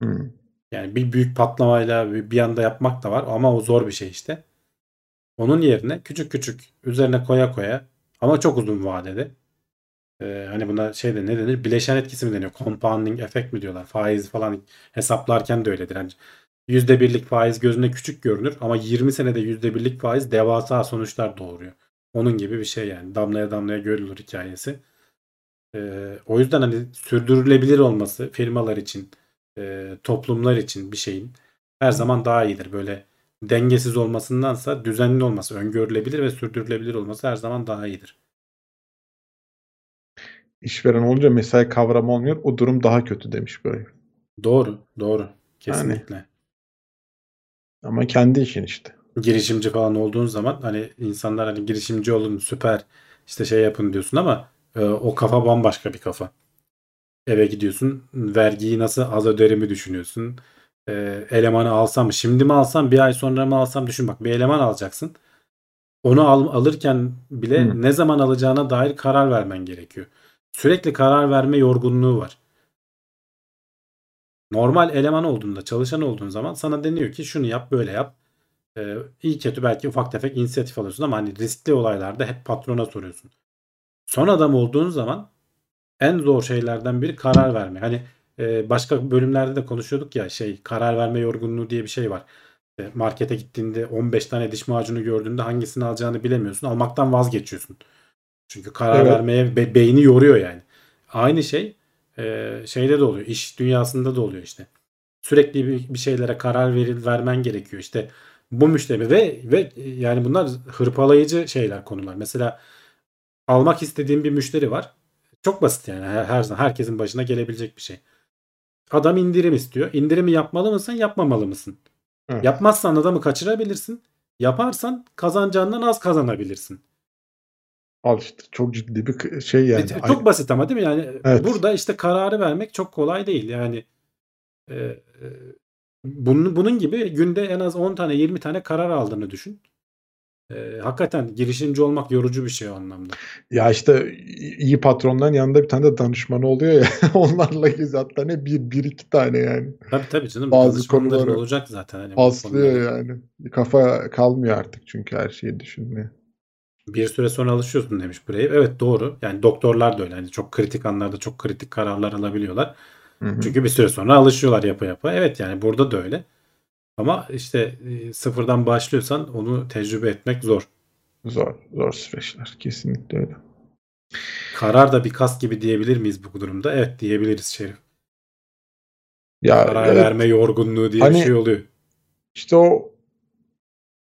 hmm. Yani bir büyük patlamayla bir, anda yapmak da var ama o zor bir şey işte. Onun yerine küçük küçük üzerine koya koya ama çok uzun vadede e, hani buna şey de ne denir? Bileşen etkisi mi deniyor? Compounding efekt mi diyorlar? Faiz falan hesaplarken de öyledir. Yani %1'lik faiz gözüne küçük görünür ama 20 senede %1'lik faiz devasa sonuçlar doğuruyor. Onun gibi bir şey yani. Damlaya damlaya görülür hikayesi. Ee, o yüzden hani sürdürülebilir olması firmalar için, e, toplumlar için bir şeyin her zaman daha iyidir. Böyle dengesiz olmasındansa düzenli olması, öngörülebilir ve sürdürülebilir olması her zaman daha iyidir. İşveren olunca mesai kavramı olmuyor. O durum daha kötü demiş böyle. Doğru, doğru. Kesinlikle. Ama kendi işin işte. Girişimci falan olduğun zaman hani insanlar hani girişimci olun süper işte şey yapın diyorsun ama e, o kafa bambaşka bir kafa. Eve gidiyorsun vergiyi nasıl az öderimi düşünüyorsun. E, elemanı alsam şimdi mi alsam bir ay sonra mı alsam düşün bak bir eleman alacaksın. Onu al, alırken bile Hı. ne zaman alacağına dair karar vermen gerekiyor. Sürekli karar verme yorgunluğu var. Normal eleman olduğunda, çalışan olduğun zaman sana deniyor ki şunu yap, böyle yap. Ee, iyi kötü belki ufak tefek inisiyatif alıyorsun ama hani riskli olaylarda hep patrona soruyorsun. Son adam olduğun zaman en zor şeylerden biri karar verme. Hani e, başka bölümlerde de konuşuyorduk ya şey karar verme yorgunluğu diye bir şey var. E, markete gittiğinde 15 tane diş macunu gördüğünde hangisini alacağını bilemiyorsun. Almaktan vazgeçiyorsun. Çünkü karar Evet. vermeye be- beyni yoruyor yani. Aynı şey e, şeyde de oluyor. İş dünyasında da oluyor işte. Sürekli bir, bir şeylere karar veril, vermen gerekiyor. İşte bu müşteri ve ve yani bunlar hırpalayıcı şeyler konular. Mesela almak istediğim bir müşteri var. Çok basit yani her, her zaman herkesin başına gelebilecek bir şey. Adam indirim istiyor. İndirimi yapmalı mısın, yapmamalı mısın? Evet. Yapmazsan adamı kaçırabilirsin. Yaparsan kazanacağından az kazanabilirsin. Al işte çok ciddi bir şey yani. E, Çok basit ama değil mi? Yani Evet. burada işte kararı vermek çok kolay değil. Yani e, e, bunun, bunun gibi günde en az 10 tane 20 tane karar aldığını düşün. E, hakikaten girişimci olmak yorucu bir şey o anlamda. Ya işte iyi patronların yanında bir tane de danışmanı oluyor ya. [laughs] Onlarla hatta ne bir, bir iki tane yani. Tabii tabii canım. Bazı konuları olacak zaten. Hani Paslıyor yani. Kafa kalmıyor artık çünkü her şeyi düşünmeye. Bir süre sonra alışıyorsun demiş buraya. Evet doğru. Yani doktorlar da öyle. Hani çok kritik anlarda çok kritik kararlar alabiliyorlar. Hı hı. Çünkü bir süre sonra alışıyorlar yapa yapa. Evet yani burada da öyle. Ama işte e, sıfırdan başlıyorsan onu tecrübe etmek zor. Zor, zor süreçler. Kesinlikle öyle. Karar da bir kas gibi diyebilir miyiz bu durumda? Evet diyebiliriz Şerif. Ya Karar evet, verme yorgunluğu diye bir Hani- şey oluyor. işte o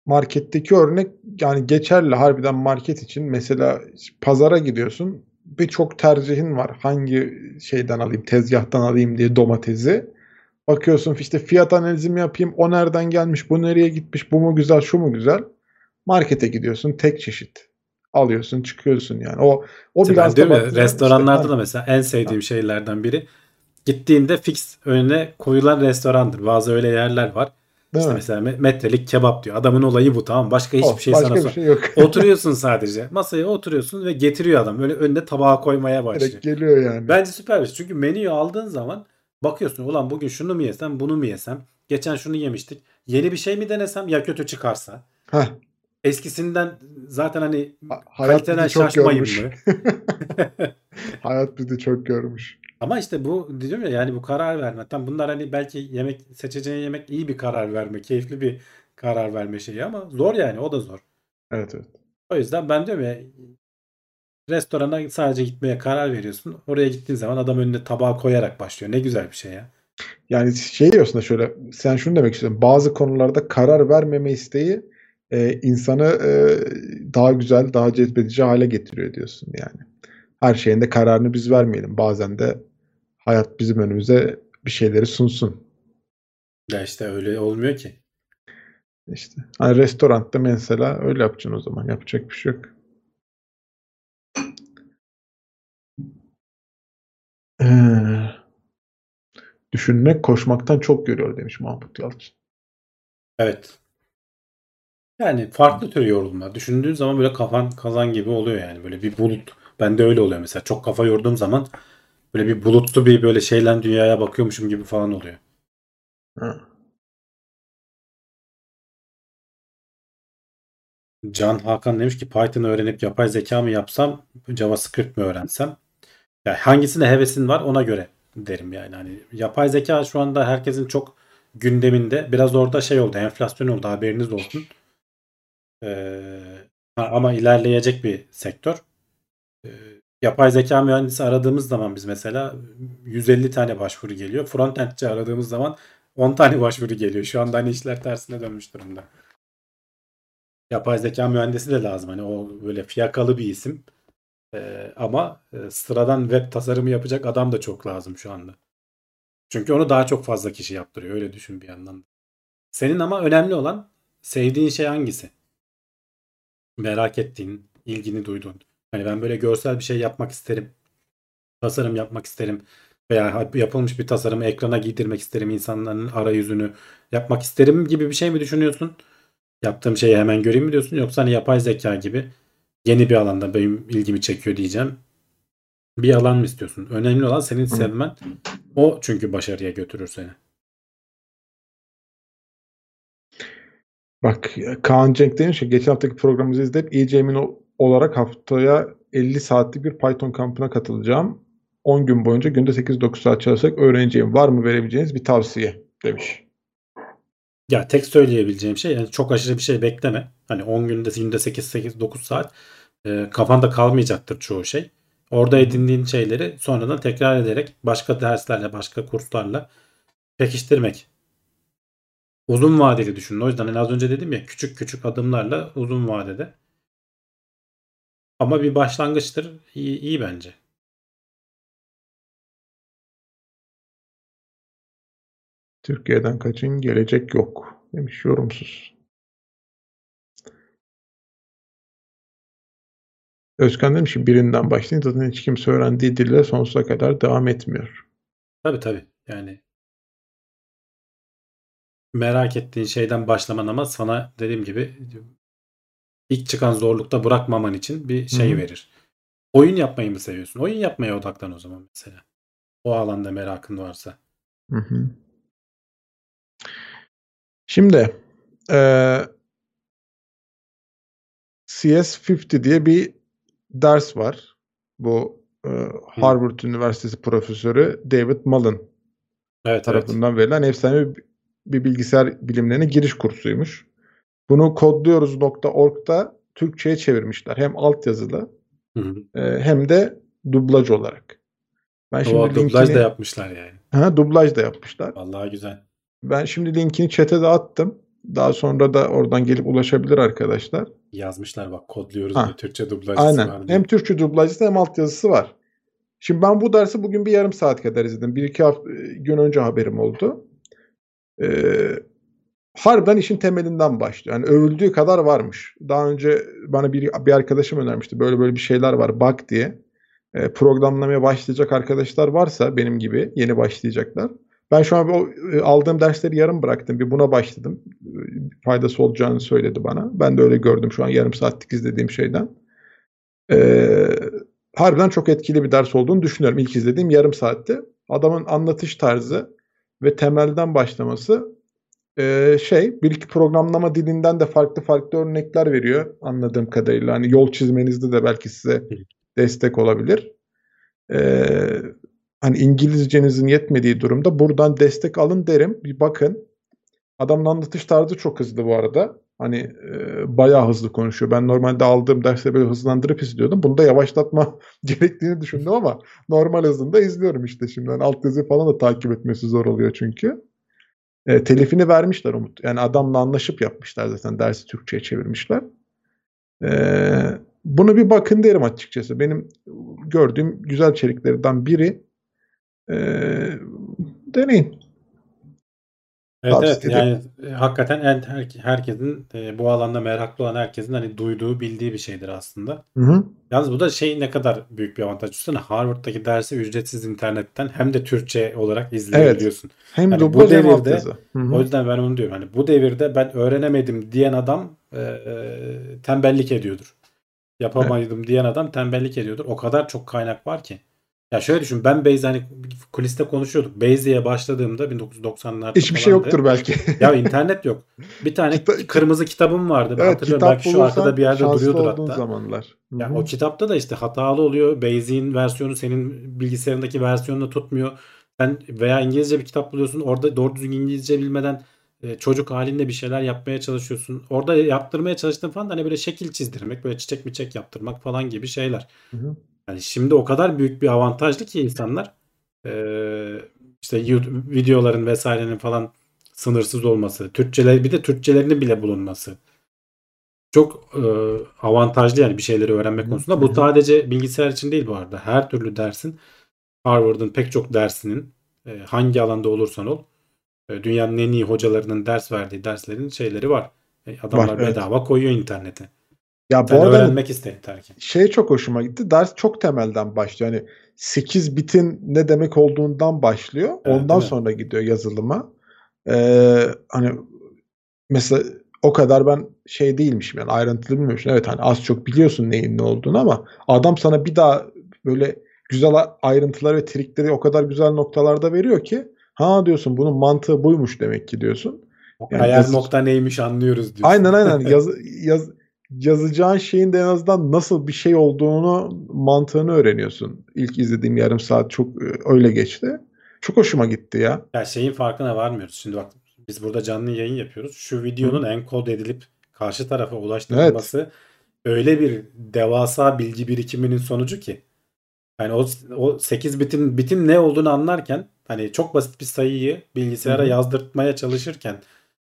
marketteki örnek yani geçerli harbiden market için. Mesela pazara gidiyorsun. Birçok tercihin var. Hangi şeyden alayım, tezgahtan alayım diye domatesi. Bakıyorsun işte fiyat analizimi yapayım. O nereden gelmiş, bu nereye gitmiş, bu mu güzel, şu mu güzel. Markete gidiyorsun tek çeşit. Alıyorsun, çıkıyorsun yani. O o ben bilançta diyorum ya, baktığında restoranlarda işte- da mesela en sevdiğim şeylerden biri gittiğinde fix önüne koyulan restorandır. Bazı öyle yerler var. Değil İşte mi? mesela me- metrelik kebap diyor. Adamın olayı bu tamam. Başka hiçbir Oh, şey başka sana bir şey yok. [laughs] Oturuyorsun sadece. Masaya oturuyorsun ve getiriyor adam. Öyle önüne tabağa koymaya başlıyor. Direkt geliyor yani. Bence süper bir şey. Çünkü menüyü aldığın zaman bakıyorsun ulan bugün şunu mu yesem bunu mu yesem. Geçen şunu yemiştik. Yeni bir şey mi denesem ya kötü çıkarsa. Heh, Eskisinden zaten hani ha- hayat kaliteden çok görmüş. mı? [laughs] hayat bizi çok görmüş. Ama işte bu diyorum ya yani bu karar verme. Tam bunlar hani belki yemek seçeceğin yemek iyi bir karar verme. Keyifli bir karar verme şeyi ama zor yani o da zor. Evet evet. O yüzden ben diyorum ya restorana sadece gitmeye karar veriyorsun. Oraya gittiğin zaman adam önüne tabağı koyarak başlıyor. Ne güzel bir şey ya. Yani şey diyorsun da şöyle sen şunu demek istiyorsun. Bazı konularda karar vermeme isteği e, insanı e, daha güzel, daha cezbedici hale getiriyor diyorsun yani. Her şeyin de kararını biz vermeyelim. Bazen de hayat bizim önümüze bir şeyleri sunsun. Ya işte öyle olmuyor ki. İşte. Hani restoranda mesela öyle yapacaksın o zaman. Yapacak bir şey yok. Ee, düşünmek koşmaktan çok görüyor demiş Mahmut Yalçın. Evet. Yani farklı tür yorulma. Düşündüğün zaman böyle kafan kazan gibi oluyor yani. Böyle bir bulut. Bende öyle oluyor mesela. Çok kafa yorduğum zaman böyle bir bulutlu bir böyle şeyle dünyaya bakıyormuşum gibi falan oluyor. Ha. Can Hakan demiş ki Python öğrenip yapay zeka mı yapsam, JavaScript mi öğrensem? Yani hangisine hevesin var ona göre derim yani. Hani yapay zeka şu anda herkesin çok gündeminde. Biraz orada şey oldu, enflasyon oldu haberiniz olsun. Ee, ama ilerleyecek bir sektör. Ee, yapay zeka mühendisi aradığımız zaman biz mesela 150 tane başvuru geliyor. Frontendçi aradığımız zaman 10 tane başvuru geliyor. Şu anda hani işler tersine dönmüş durumda. Yapay zeka mühendisi de lazım. Hani o böyle fiyakalı bir isim. Ee, ama e, sıradan web tasarımı yapacak adam da çok lazım şu anda. Çünkü onu daha çok fazla kişi yaptırıyor. Öyle düşün bir yandan. Senin ama önemli olan sevdiğin şey hangisi? Merak ettiğin, ilgini duyduğun. Hani ben böyle görsel bir şey yapmak isterim. Tasarım yapmak isterim. Veya yapılmış bir tasarımı ekrana giydirmek isterim. insanların arayüzünü yapmak isterim gibi bir şey mi düşünüyorsun? Yaptığım şeyi hemen göreyim mi diyorsun? Yoksa hani yapay zeka gibi yeni bir alanda benim ilgimi çekiyor diyeceğim. Bir alan mı istiyorsun? Önemli olan senin sevmen. O çünkü başarıya götürür seni. Bak Kaan Cenk demiş ki geçen haftaki programımızı izleyip iyice emin olarak haftaya 50 saatlik bir Python kampına katılacağım. 10 gün boyunca günde 8-9 saat çalışarak öğreneceğim. Var mı verebileceğiniz bir tavsiye demiş. Ya tek söyleyebileceğim şey yani çok aşırı bir şey bekleme. Hani 10 günde günde 8 8 9 saat e, kafanda kalmayacaktır çoğu şey. Orada edindiğin şeyleri sonradan tekrar ederek başka derslerle, başka kurslarla pekiştirmek. Uzun vadeli düşünün. O yüzden hani az önce dedim ya küçük küçük adımlarla uzun vadede. Ama bir başlangıçtır. İyi, iyi bence. Türkiye'den kaçın gelecek yok demiş yorumsuz. Özkan demiş ki birinden başlayın zaten hiç kimse öğrendiği dille sonsuza kadar devam etmiyor. Tabii tabii. Yani merak ettiğin şeyden başlaman ama sana dediğim gibi ilk çıkan zorlukta bırakmaman için bir şey Hı-hı. verir. Oyun yapmayı mı seviyorsun? Oyun yapmaya odaklan o zaman mesela. O alanda merakın varsa. Hı hı. Şimdi e, CS50 diye bir ders var. Bu e, Harvard. Üniversitesi profesörü David Mullen evet, tarafından evet. verilen efsane bir, bir bilgisayar bilimlerine giriş kursuymuş. Bunu kodluyoruz.org'da Türkçe'ye çevirmişler. Hem altyazılı e, hem de dublaj olarak. Ben şimdi o, linkini... dublaj da yapmışlar yani. Ha, dublaj da yapmışlar. Vallahi güzel. Ben şimdi linkini chat'e de attım. Daha sonra da oradan gelip ulaşabilir arkadaşlar. Yazmışlar bak kodluyoruz ha. Türkçe dublajcısı Aynen. var diye. Hem Türkçe dublajcısı hem altyazısı var. Şimdi ben bu dersi bugün bir yarım saat kadar izledim. Bir iki hafta, gün önce haberim oldu. Ee, harbiden işin temelinden başlıyor. Yani övüldüğü kadar varmış. Daha önce bana bir, bir arkadaşım önermişti. Böyle böyle bir şeyler var bak diye. Ee, programlamaya başlayacak arkadaşlar varsa benim gibi yeni başlayacaklar. Ben şu an o e, aldığım dersleri yarım bıraktım. Bir buna başladım. Faydası olacağını söyledi bana. Ben de öyle gördüm şu an yarım saatlik izlediğim şeyden. Ee, harbiden çok etkili bir ders olduğunu düşünüyorum. İlk izlediğim yarım saatte. Adamın anlatış tarzı ve temelden başlaması e, şey bir iki programlama dilinden de farklı farklı örnekler veriyor anladığım kadarıyla. Hani yol çizmenizde de belki size destek olabilir. Ee, hani İngilizcenizin yetmediği durumda buradan destek alın derim. Bir bakın. Adamın anlatış tarzı çok hızlı bu arada. Hani e, bayağı hızlı konuşuyor. Ben normalde aldığım dersleri böyle hızlandırıp izliyordum. Bunu da yavaşlatma [laughs] gerektiğini düşündüm ama normal hızında izliyorum işte şimdi. Yani alt yazı falan da takip etmesi zor oluyor çünkü. E, telifini vermişler Umut. Yani adamla anlaşıp yapmışlar zaten. Dersi Türkçe'ye çevirmişler. E, bunu bir bakın derim açıkçası. Benim gördüğüm güzel içeriklerden biri e, deneyin. Evet evet yani e, hakikaten en, her, herkesin e, bu alanda meraklı olan herkesin hani duyduğu bildiği bir şeydir aslında. Hı hı. Yalnız bu da şey ne kadar büyük bir avantaj. Düşünsene Harvard'daki dersi ücretsiz internetten hem de Türkçe olarak izleyebiliyorsun. Evet. Hem yani bu devirde o yüzden ben onu diyorum. Hani bu devirde ben öğrenemedim diyen adam e, e, tembellik ediyordur. Yapamaydım evet. diyen adam tembellik ediyordur. O kadar çok kaynak var ki. Ya şöyle düşün ben Base hani kuliste konuşuyorduk. Diye başladığımda 1990'larda Hiçbir şey yoktur belki. [laughs] Ya internet yok. Bir tane Kita- kırmızı kitabım vardı. Ben evet hatırlıyorum belki şu arkada bir yerde duruyordur hatta. zamanlar. Ya o kitapta da işte hatalı oluyor. Base'in versiyonu senin bilgisayarındaki versiyonunu tutmuyor. Sen veya İngilizce bir kitap buluyorsun. Orada doğru düzgün İngilizce bilmeden e, çocuk halinde bir şeyler yapmaya çalışıyorsun. Orada yaptırmaya çalıştığın falan da hani böyle şekil çizdirmek, böyle çiçek miçek yaptırmak falan gibi şeyler. Hı hı. Yani şimdi o kadar büyük bir avantajlı ki insanlar işte YouTube videoların vesairenin falan sınırsız olması, Türkçeler bir de Türkçelerinin bile bulunması çok avantajlı yani bir şeyleri öğrenmek Hı konusunda. Bu sadece bilgisayar için değil bu arada. Her türlü dersin Harvard'ın pek çok dersinin e, hangi alanda olursan ol e, dünyanın en iyi hocalarının ders verdiği derslerin şeyleri var. E, adamlar Var, evet. bedava koyuyor internete. Ya bu Sen arada öğrenmek iste yeter ki. şey çok hoşuma gitti. Ders çok temelden başlıyor. Hani 8 bitin ne demek olduğundan başlıyor. Evet, Ondan sonra gidiyor yazılıma. Ee, hani mesela o kadar ben şey değilmişim yani ayrıntılı bilmiyormuşum. Evet hani az çok biliyorsun neyin ne olduğunu ama adam sana bir daha böyle güzel a- ayrıntıları ve trikleri o kadar güzel noktalarda veriyor ki ha diyorsun bunun mantığı buymuş demek ki diyorsun. Yani Ayar yazı- nokta neymiş anlıyoruz diyorsun. Aynen aynen [laughs] yaz, yaz, yazacağın şeyin de en azından nasıl bir şey olduğunu mantığını öğreniyorsun. İlk izlediğim yarım saat çok e, öyle geçti. Çok hoşuma gitti ya. Ya şeyin farkına varmıyoruz. Şimdi bak biz burada canlı yayın yapıyoruz. Şu videonun enkod edilip karşı tarafa ulaştırılması öyle bir devasa bilgi birikiminin sonucu ki. Yani o, o 8 bitin bitin ne olduğunu anlarken hani çok basit bir sayıyı bilgisayara Hı hı. yazdırtmaya çalışırken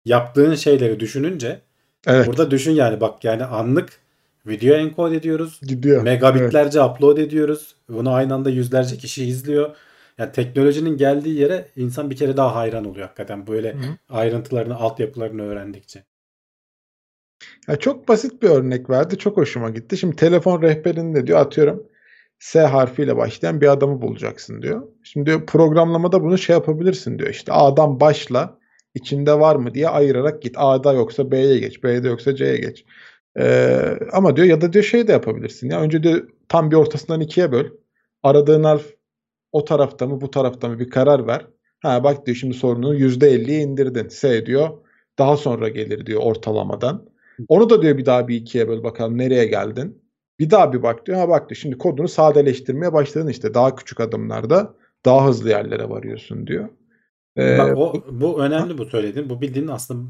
yaptığın şeyleri düşününce Evet. burada düşün yani bak yani anlık video enkod ediyoruz. gidiyor. Evet. Megabitlerce upload ediyoruz. Bunu aynı anda yüzlerce kişi izliyor. Yani teknolojinin geldiği yere insan bir kere daha hayran oluyor hakikaten böyle hı. ayrıntılarını, altyapılarını öğrendikçe. Ya çok basit bir örnek verdi. Çok hoşuma gitti. Şimdi telefon rehberinde diyor atıyorum S harfiyle başlayan bir adamı bulacaksın diyor. Şimdi diyor programlamada bunu şey yapabilirsin diyor. İşte A'dan başla içinde var mı diye ayırarak git. A'da yoksa B'ye geç. B'de yoksa C'ye geç. Ee, ama diyor ya da diyor şey de yapabilirsin. Ya önce diyor tam bir ortasından ikiye böl. Aradığın harf o tarafta mı bu tarafta mı bir karar ver. Ha bak diyor şimdi sorununu %50'ye indirdin. S diyor daha sonra gelir diyor ortalamadan. Onu da diyor bir daha bir ikiye böl bakalım nereye geldin. Bir daha bir bak diyor. Ha bak diyor şimdi kodunu sadeleştirmeye başladın işte. Daha küçük adımlarda daha hızlı yerlere varıyorsun diyor. Ee, Bak o bu önemli bu söylediğin. Bu bildiğin aslında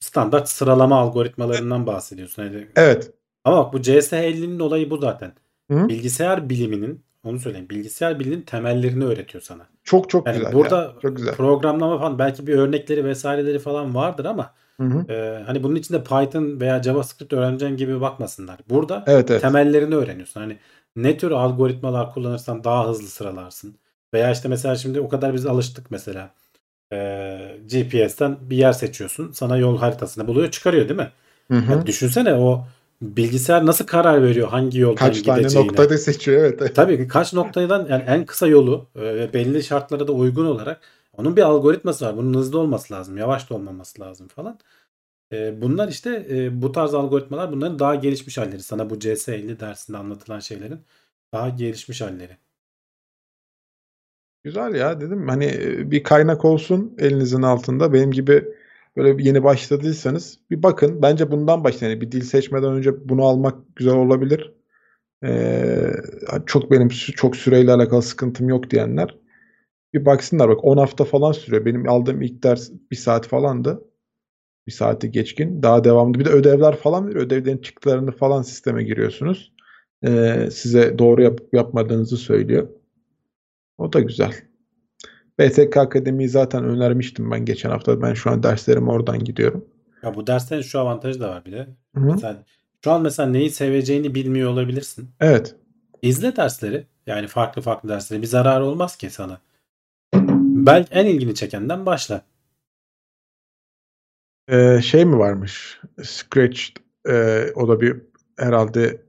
standart sıralama algoritmalarından bahsediyorsun. Yani evet. ama bak bu CS50'nin olayı bu zaten. Hı? Bilgisayar biliminin onu söyleyeyim. Bilgisayar biliminin temellerini öğretiyor sana. Çok çok Yani güzel. burada ya. Çok güzel. programlama falan belki bir örnekleri vesaireleri falan vardır ama Hı hı. e, hani bunun içinde Python veya JavaScript öğreneceğin gibi bakmasınlar. Burada Evet evet. temellerini öğreniyorsun. Hani ne tür algoritmalar kullanırsan daha hızlı sıralarsın. Veya işte mesela şimdi o kadar biz alıştık mesela. Ee, GPS'ten bir yer seçiyorsun. Sana yol haritasını buluyor çıkarıyor değil mi? Hı hı. Yani düşünsene o bilgisayar nasıl karar veriyor hangi yoldan Kaç tane gideceğine. noktada seçiyor evet. [laughs] Tabii kaç noktadan yani en kısa yolu e, ve belli şartlara da uygun olarak onun bir algoritması var. Bunun hızlı olması lazım, yavaş da olmaması lazım falan. E, bunlar işte e, bu tarz algoritmalar bunların daha gelişmiş halleri. Sana bu CS50 dersinde anlatılan şeylerin daha gelişmiş halleri. Güzel ya dedim hani e, bir kaynak olsun elinizin altında. Benim gibi böyle yeni başladıysanız bir bakın. Bence bundan başlayın. Yani bir dil seçmeden önce bunu almak güzel olabilir. Ee, çok benim çok süreyle alakalı sıkıntım yok diyenler bir baksınlar. Bak 10 hafta falan sürüyor. Benim aldığım ilk ders bir saat falandı. Bir saati geçkin. Daha devamlı. Bir de ödevler falan veriyor. Ödevlerin çıktılarını falan sisteme giriyorsunuz. Ee, size doğru yapıp yapmadığınızı söylüyor. O da güzel. BTK Akademi'yi zaten önermiştim ben geçen hafta. Ben şu an derslerime oradan gidiyorum. Ya bu derslerin şu avantajı da var bir de. Mesela şu an mesela neyi seveceğini bilmiyor olabilirsin. Evet. İzle dersleri. Yani farklı farklı dersleri. Bir zararı olmaz ki sana. Belki en ilgini çekenden başla. Ee, şey mi varmış? Scratch e, o da bir herhalde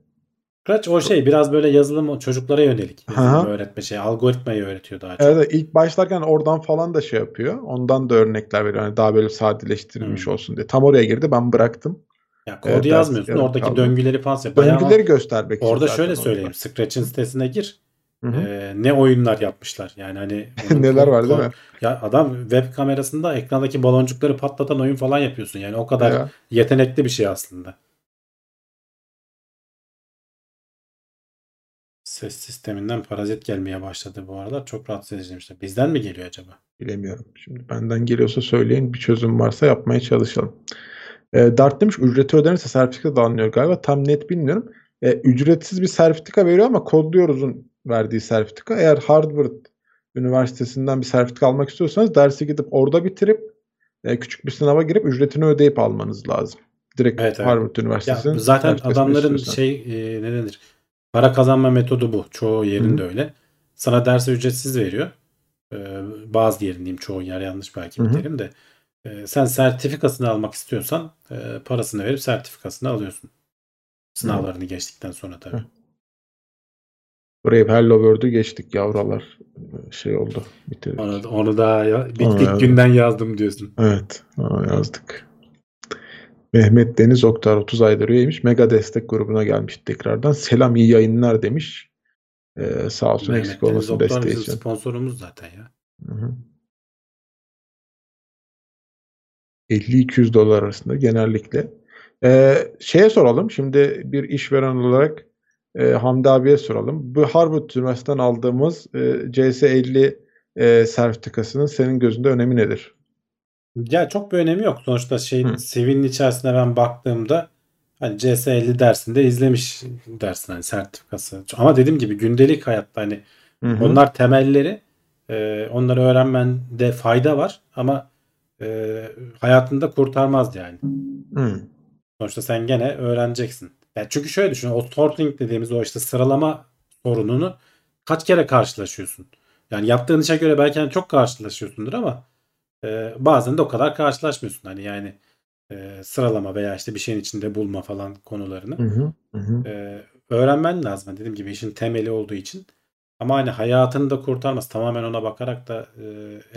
Scratch o şey biraz böyle yazılım çocuklara yönelik yazılım öğretme şey algoritmayı öğretiyor daha çok. evet, ilk başlarken oradan falan da şey yapıyor. Ondan da örnekler veriyor. Yani daha böyle sadeleştirilmiş Hmm. olsun diye. Tam oraya girdi ben bıraktım. Ya Evet, kodu ders yazmıyorsun. Oradaki kaldı. döngüleri falan yap. Bayağı Döngüleri göstermek orada şöyle orada. söyleyeyim. Scratch'in sitesine gir. Hı hı. ne oyunlar yapmışlar. Yani hani [laughs] Neler var değil mi? Ya adam web kamerasında ekrandaki baloncukları patlatan oyun falan yapıyorsun. Yani o kadar Ya. yetenekli bir şey aslında. Ses sisteminden parazit gelmeye başladı bu aralar. Çok rahatsız edici demişler. Bizden mi geliyor acaba? Bilemiyorum. Şimdi benden geliyorsa söyleyin. Bir çözüm varsa yapmaya çalışalım. E, Dart demiş ücreti ödenirse sertifika da alınıyor galiba. Tam net bilmiyorum. E, ücretsiz bir sertifika veriyor ama kodluyoruz'un verdiği sertifika. Eğer Harvard Üniversitesi'nden bir sertifika almak istiyorsanız dersi gidip orada bitirip e, küçük bir sınava girip ücretini ödeyip almanız lazım. Direkt Evet, evet. Harvard Ya Üniversitesi'nin zaten adamların istiyorsan. şey e, ne denir? Para kazanma metodu bu. Çoğu yerinde Hı. öyle. Sana dersi ücretsiz veriyor. Ee, bazı yerindeyim. Çoğu yer yanlış belki Hı bir hı. terim de. Ee, sen sertifikasını almak istiyorsan e, parasını verip sertifikasını alıyorsun. Sınavlarını geçtikten sonra tabii. Hı. Brave Hello World'u geçtik yavralar. Şey oldu. Bitirdik. Onu, onu da ya, ilk yazdım. günden yazdım diyorsun. Evet. Onu yazdık. Mehmet Deniz Oktar 30 aydır üyeymiş. Mega destek grubuna gelmiş tekrardan. Selam iyi yayınlar demiş. Ee, sağ olsun Mehmet eksik olmasın desteği için. sponsorumuz zaten ya. Hı hı. 50-200 dolar arasında genellikle. Ee, şeye soralım. Şimdi bir işveren olarak e, Hamdi abiye soralım. Bu Harvard Üniversitesi'nden aldığımız e, CS50 e, sertifikasının senin gözünde önemi nedir? Ya çok bir önemi yok. Sonuçta şeyin Hı. CV'nin içerisine ben baktığımda hani CS50 dersinde izlemiş dersin hani sertifikası. Ama dediğim gibi gündelik hayatta hani Hı hı. onlar temelleri e, onları öğrenmende fayda var ama e, hayatında kurtarmaz yani. Hı. Sonuçta sen gene öğreneceksin. Yani çünkü şöyle düşün. O sorting dediğimiz o işte sıralama sorununu kaç kere karşılaşıyorsun? Yani yaptığın işe göre belki hani çok karşılaşıyorsundur ama e, bazen de o kadar karşılaşmıyorsun. Hani yani e, sıralama veya işte bir şeyin içinde bulma falan konularını. Hı hı. Hı hı. e, öğrenmen lazım. Hani Dediğim gibi işin temeli olduğu için. Ama hani hayatını da kurtarmaz. Tamamen ona bakarak da e,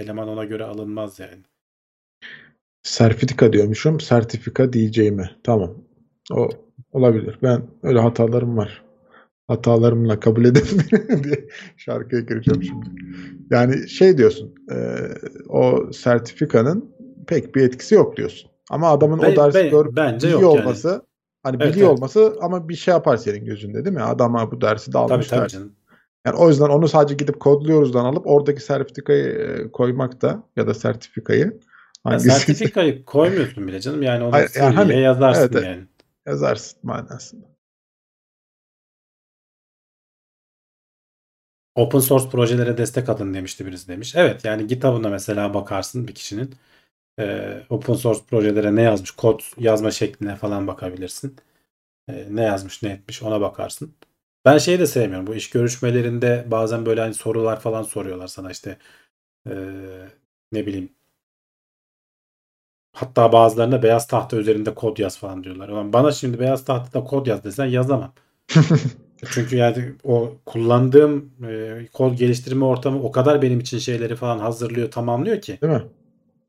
eleman ona göre alınmaz yani. Sertifika diyormuşum. Sertifika diyeceğime. Tamam. O olabilir. Ben öyle hatalarım var. Hatalarımla kabul edebilirim [laughs] diye şarkıya gireceğim şimdi. Yani şey diyorsun. e, o sertifikanın pek bir etkisi yok diyorsun. Ama adamın Be- o dersi be- görüp bence biliyor yok yani. olması hani Evet, biliyor evet. olması ama bir şey yapar senin gözünde değil mi? Adama bu dersi de Tabii almış tabii canım. Yani o yüzden onu sadece gidip kodluyoruzdan alıp oradaki sertifikayı e, koymak da ya da sertifikayı Ya hangisi sertifikayı koymuyorsun bile canım. Yani [laughs] onu Hayır, yani hani- yazarsın evet. yani. yazarsın manasında. Open source projelere destek atın demişti birisi demiş. Evet yani GitHub'ına mesela bakarsın bir kişinin e, open source projelere ne yazmış, kod yazma şekline falan bakabilirsin. E, ne yazmış, ne etmiş ona bakarsın. Ben şeyi de sevmiyorum. Bu iş görüşmelerinde bazen böyle hani sorular falan soruyorlar sana işte e, ne bileyim hatta bazılarına beyaz tahta üzerinde kod yaz falan diyorlar. Bana şimdi beyaz tahtada kod yaz desen yazamam. [laughs] Çünkü yani o kullandığım e, kod geliştirme ortamı o kadar benim için şeyleri falan hazırlıyor, tamamlıyor ki. Değil mi?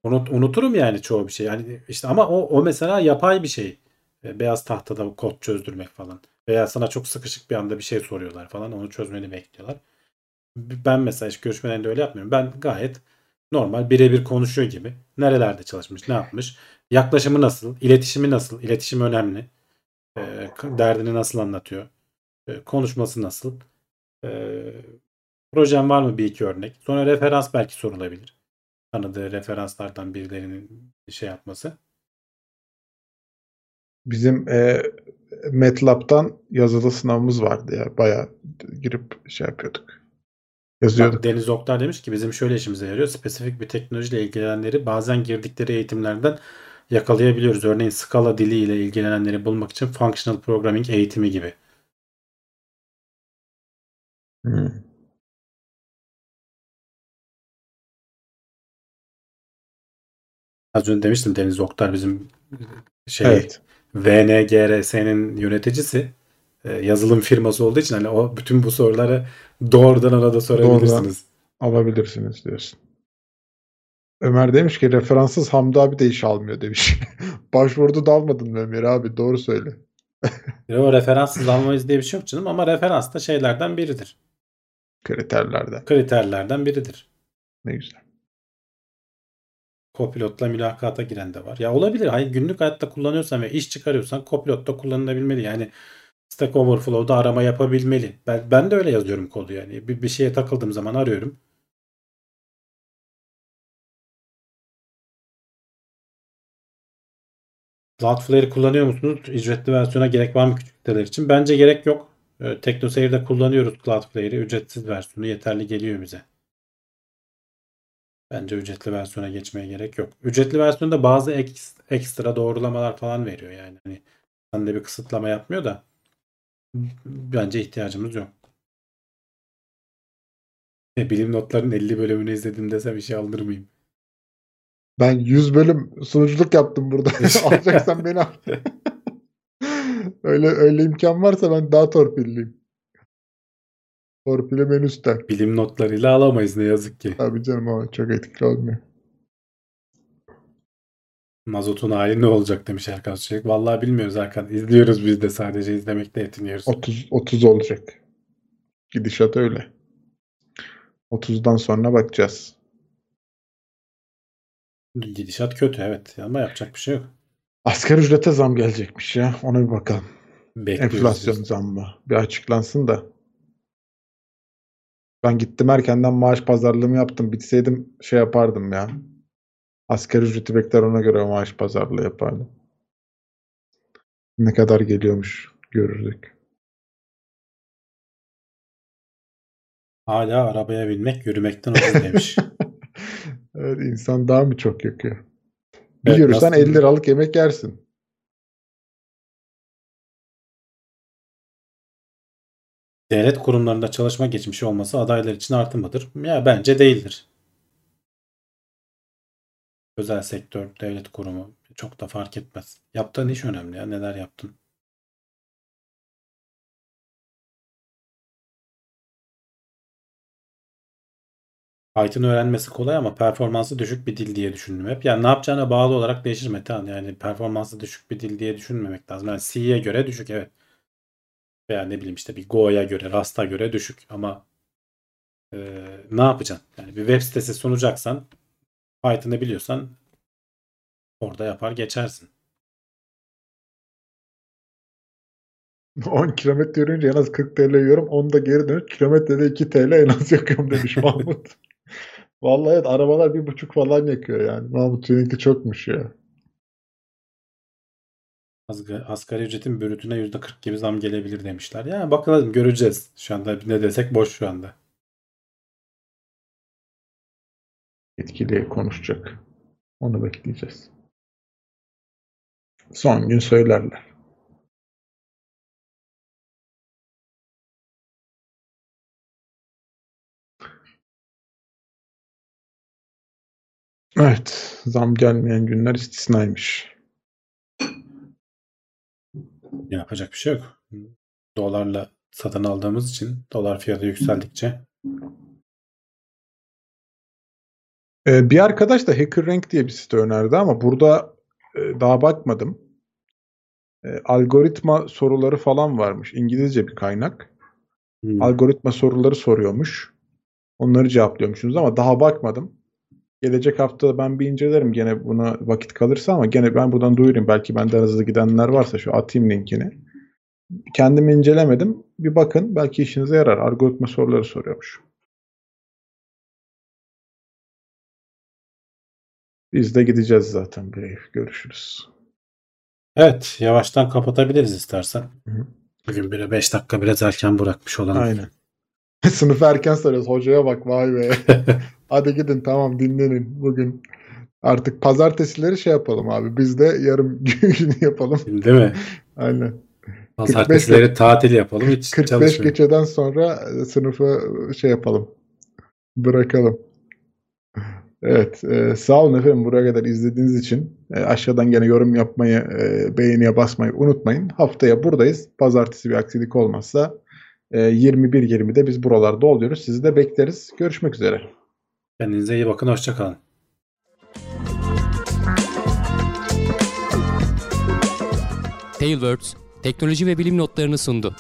Unut, unuturum yani çoğu bir şey. Yani işte ama o, o mesela yapay bir şey. E, beyaz tahtada kod çözdürmek falan. Veya sana çok sıkışık bir anda bir şey soruyorlar falan. Onu çözmeni bekliyorlar. Ben mesela iş görüşmelerinde öyle yapmıyorum. Ben gayet normal birebir konuşuyor gibi. Nerelerde çalışmış, ne yapmış, yaklaşımı nasıl, iletişimi nasıl, iletişim önemli. E, derdini nasıl anlatıyor, e, konuşması nasıl, e, projem var mı bir iki örnek. Sonra referans belki sorulabilir. Tanıdığı referanslardan birilerinin şey yapması. Bizim e, MATLAB'dan yazılı sınavımız vardı ya. Bayağı girip şey yapıyorduk. Yazıyorduk. Bak, Deniz Oktar demiş ki bizim şöyle işimize yarıyor. Spesifik bir teknolojiyle ilgilenenleri bazen girdikleri eğitimlerden yakalayabiliyoruz. Örneğin Scala diliyle ilgilenenleri bulmak için functional programming eğitimi gibi. Hmm. Az önce demiştim Deniz Oktar bizim şey Evet. VNGRS'nin yöneticisi e, yazılım firması olduğu için hani o bütün bu soruları doğrudan ona da sorabilirsiniz. Alabilirsiniz diyorsun. Ömer demiş ki referanssız Hamdi abi de iş almıyor demiş. [laughs] Başvurdu da almadın mı Ömer abi? Doğru söyle. [laughs] O referanssız almayız diye bir şey yok canım ama referans da şeylerden biridir. Kriterlerden. Kriterlerden biridir. Ne güzel. Kopilotla mülakata giren de var. Ya olabilir. Hayır günlük hayatta kullanıyorsan ve iş çıkarıyorsan Copilot'ta kullanılabilmeli. Yani Stack Overflow'da arama yapabilmeli. Ben, ben de öyle yazıyorum kodu yani. Bir, bir şeye takıldığım zaman arıyorum. Cloudflare'i kullanıyor musunuz? Ücretli versiyona gerek var mı küçük siteler için? Bence gerek yok. Ee, TeknoSeyir'de kullanıyoruz Cloudflare'i. Ücretsiz versiyonu yeterli geliyor bize. Bence ücretli versiyona geçmeye gerek yok. Ücretli versiyonda bazı ek, ekstra doğrulamalar falan veriyor yani. Hani sende bir kısıtlama yapmıyor da bence ihtiyacımız yok. E, bilim notlarının 50 bölümünü izledim desem işe aldırmayayım. Ben 100 bölüm sunuculuk yaptım burada. [laughs] Alacaksan beni al. [laughs] öyle öyle imkan varsa ben daha torpilliyim. Torpilim en üstte. Bilim notlarıyla alamayız ne yazık ki. Tabii canım ama çok etkili olmuyor. Mazotun hali ne olacak demiş Erkan Çelik. Vallahi bilmiyoruz Erkan. İzliyoruz biz de sadece izlemekle yetiniyoruz. 30 30 olacak. Gidişat öyle. 30'dan sonra bakacağız. Gidişat kötü evet ama yapacak bir şey yok. Asgari ücrete zam gelecekmiş ya. Ona bir bakalım. Bekliyoruz. Enflasyon biz. zammı. Bir açıklansın da. Ben gittim erkenden maaş pazarlığımı yaptım. Bitseydim şey yapardım ya. Asgari ücreti bekler ona göre maaş pazarlığı yapardım. Ne kadar geliyormuş görürdük. Hala arabaya binmek yürümekten ucuz demiş. [laughs] evet insan daha mı çok yakıyor? Bir Evet, yürüsen nasıl- 50 liralık yemek yersin. Devlet kurumlarında çalışma geçmişi olması adaylar için artı mıdır? Ya bence değildir. Özel sektör, devlet kurumu çok da fark etmez. Yaptığın iş önemli ya. Neler yaptın? Python öğrenmesi kolay ama performansı düşük bir dil diye düşündüm hep. Yani ne yapacağına bağlı olarak değişir Metehan. Yani performansı düşük bir dil diye düşünmemek lazım. Yani C'ye göre düşük evet. Veya ne bileyim işte bir Go'ya göre, Rust'a göre düşük ama e, ne yapacaksın? Yani bir web sitesi sunacaksan Python'ı biliyorsan orada yapar geçersin. [laughs] 10 kilometre yürüyünce en az 40 TL yiyorum. 10 da geri dönüp kilometrede 2 TL en az yakıyorum demiş Mahmut. [laughs] Vallahi evet arabalar bir buçuk falan yakıyor yani. Mahmut seninki çokmuş ya. Asgari, asgari ücretin bürütüne %40 gibi zam gelebilir demişler. Yani bakalım göreceğiz. Şu anda ne desek boş şu anda. Etkili konuşacak. Onu bekleyeceğiz. Son gün söylerler. Evet, zam gelmeyen günler istisnaymış. Yapacak bir şey yok. Dolarla satın aldığımız için dolar fiyatı yükseldikçe Ee, bir arkadaş da HackerRank diye bir site önerdi ama burada e, daha bakmadım. E, algoritma soruları falan varmış. İngilizce bir kaynak. Hmm. Algoritma soruları soruyormuş. Onları cevaplıyormuşsunuz ama daha bakmadım. Gelecek hafta ben bir incelerim gene buna vakit kalırsa ama gene ben buradan duyurayım. Belki benden hızlı gidenler varsa şu atayım linkini. Kendim incelemedim. Bir bakın belki işinize yarar. Algoritma soruları soruyormuş. Biz de gideceğiz zaten. Bir görüşürüz. Evet, yavaştan kapatabiliriz istersen. Hı hı. Bugün bile 5 dakika biraz erken bırakmış olalım. Aynen. [laughs] Sınıf erken soruyoruz. Hocaya bak vay be. [laughs] Hadi gidin tamam dinlenin bugün. Artık pazartesileri şey yapalım abi. Biz de yarım [laughs] günü yapalım. Değil mi? Aynen. Pazartesileri tatil yapalım. Hiç 45 çalışmıyor. geçeden sonra e, sınıfı şey yapalım. Bırakalım. Evet. e, sağ olun efendim buraya kadar izlediğiniz için. E, aşağıdan gene yorum yapmayı, e, beğeniye basmayı unutmayın. Haftaya buradayız. Pazartesi bir aksilik olmazsa e, 21-20'de biz buralarda oluyoruz. Sizi de bekleriz. Görüşmek üzere. Kendinize iyi bakın. Hoşçakalın. Tailwords teknoloji ve bilim notlarını sundu.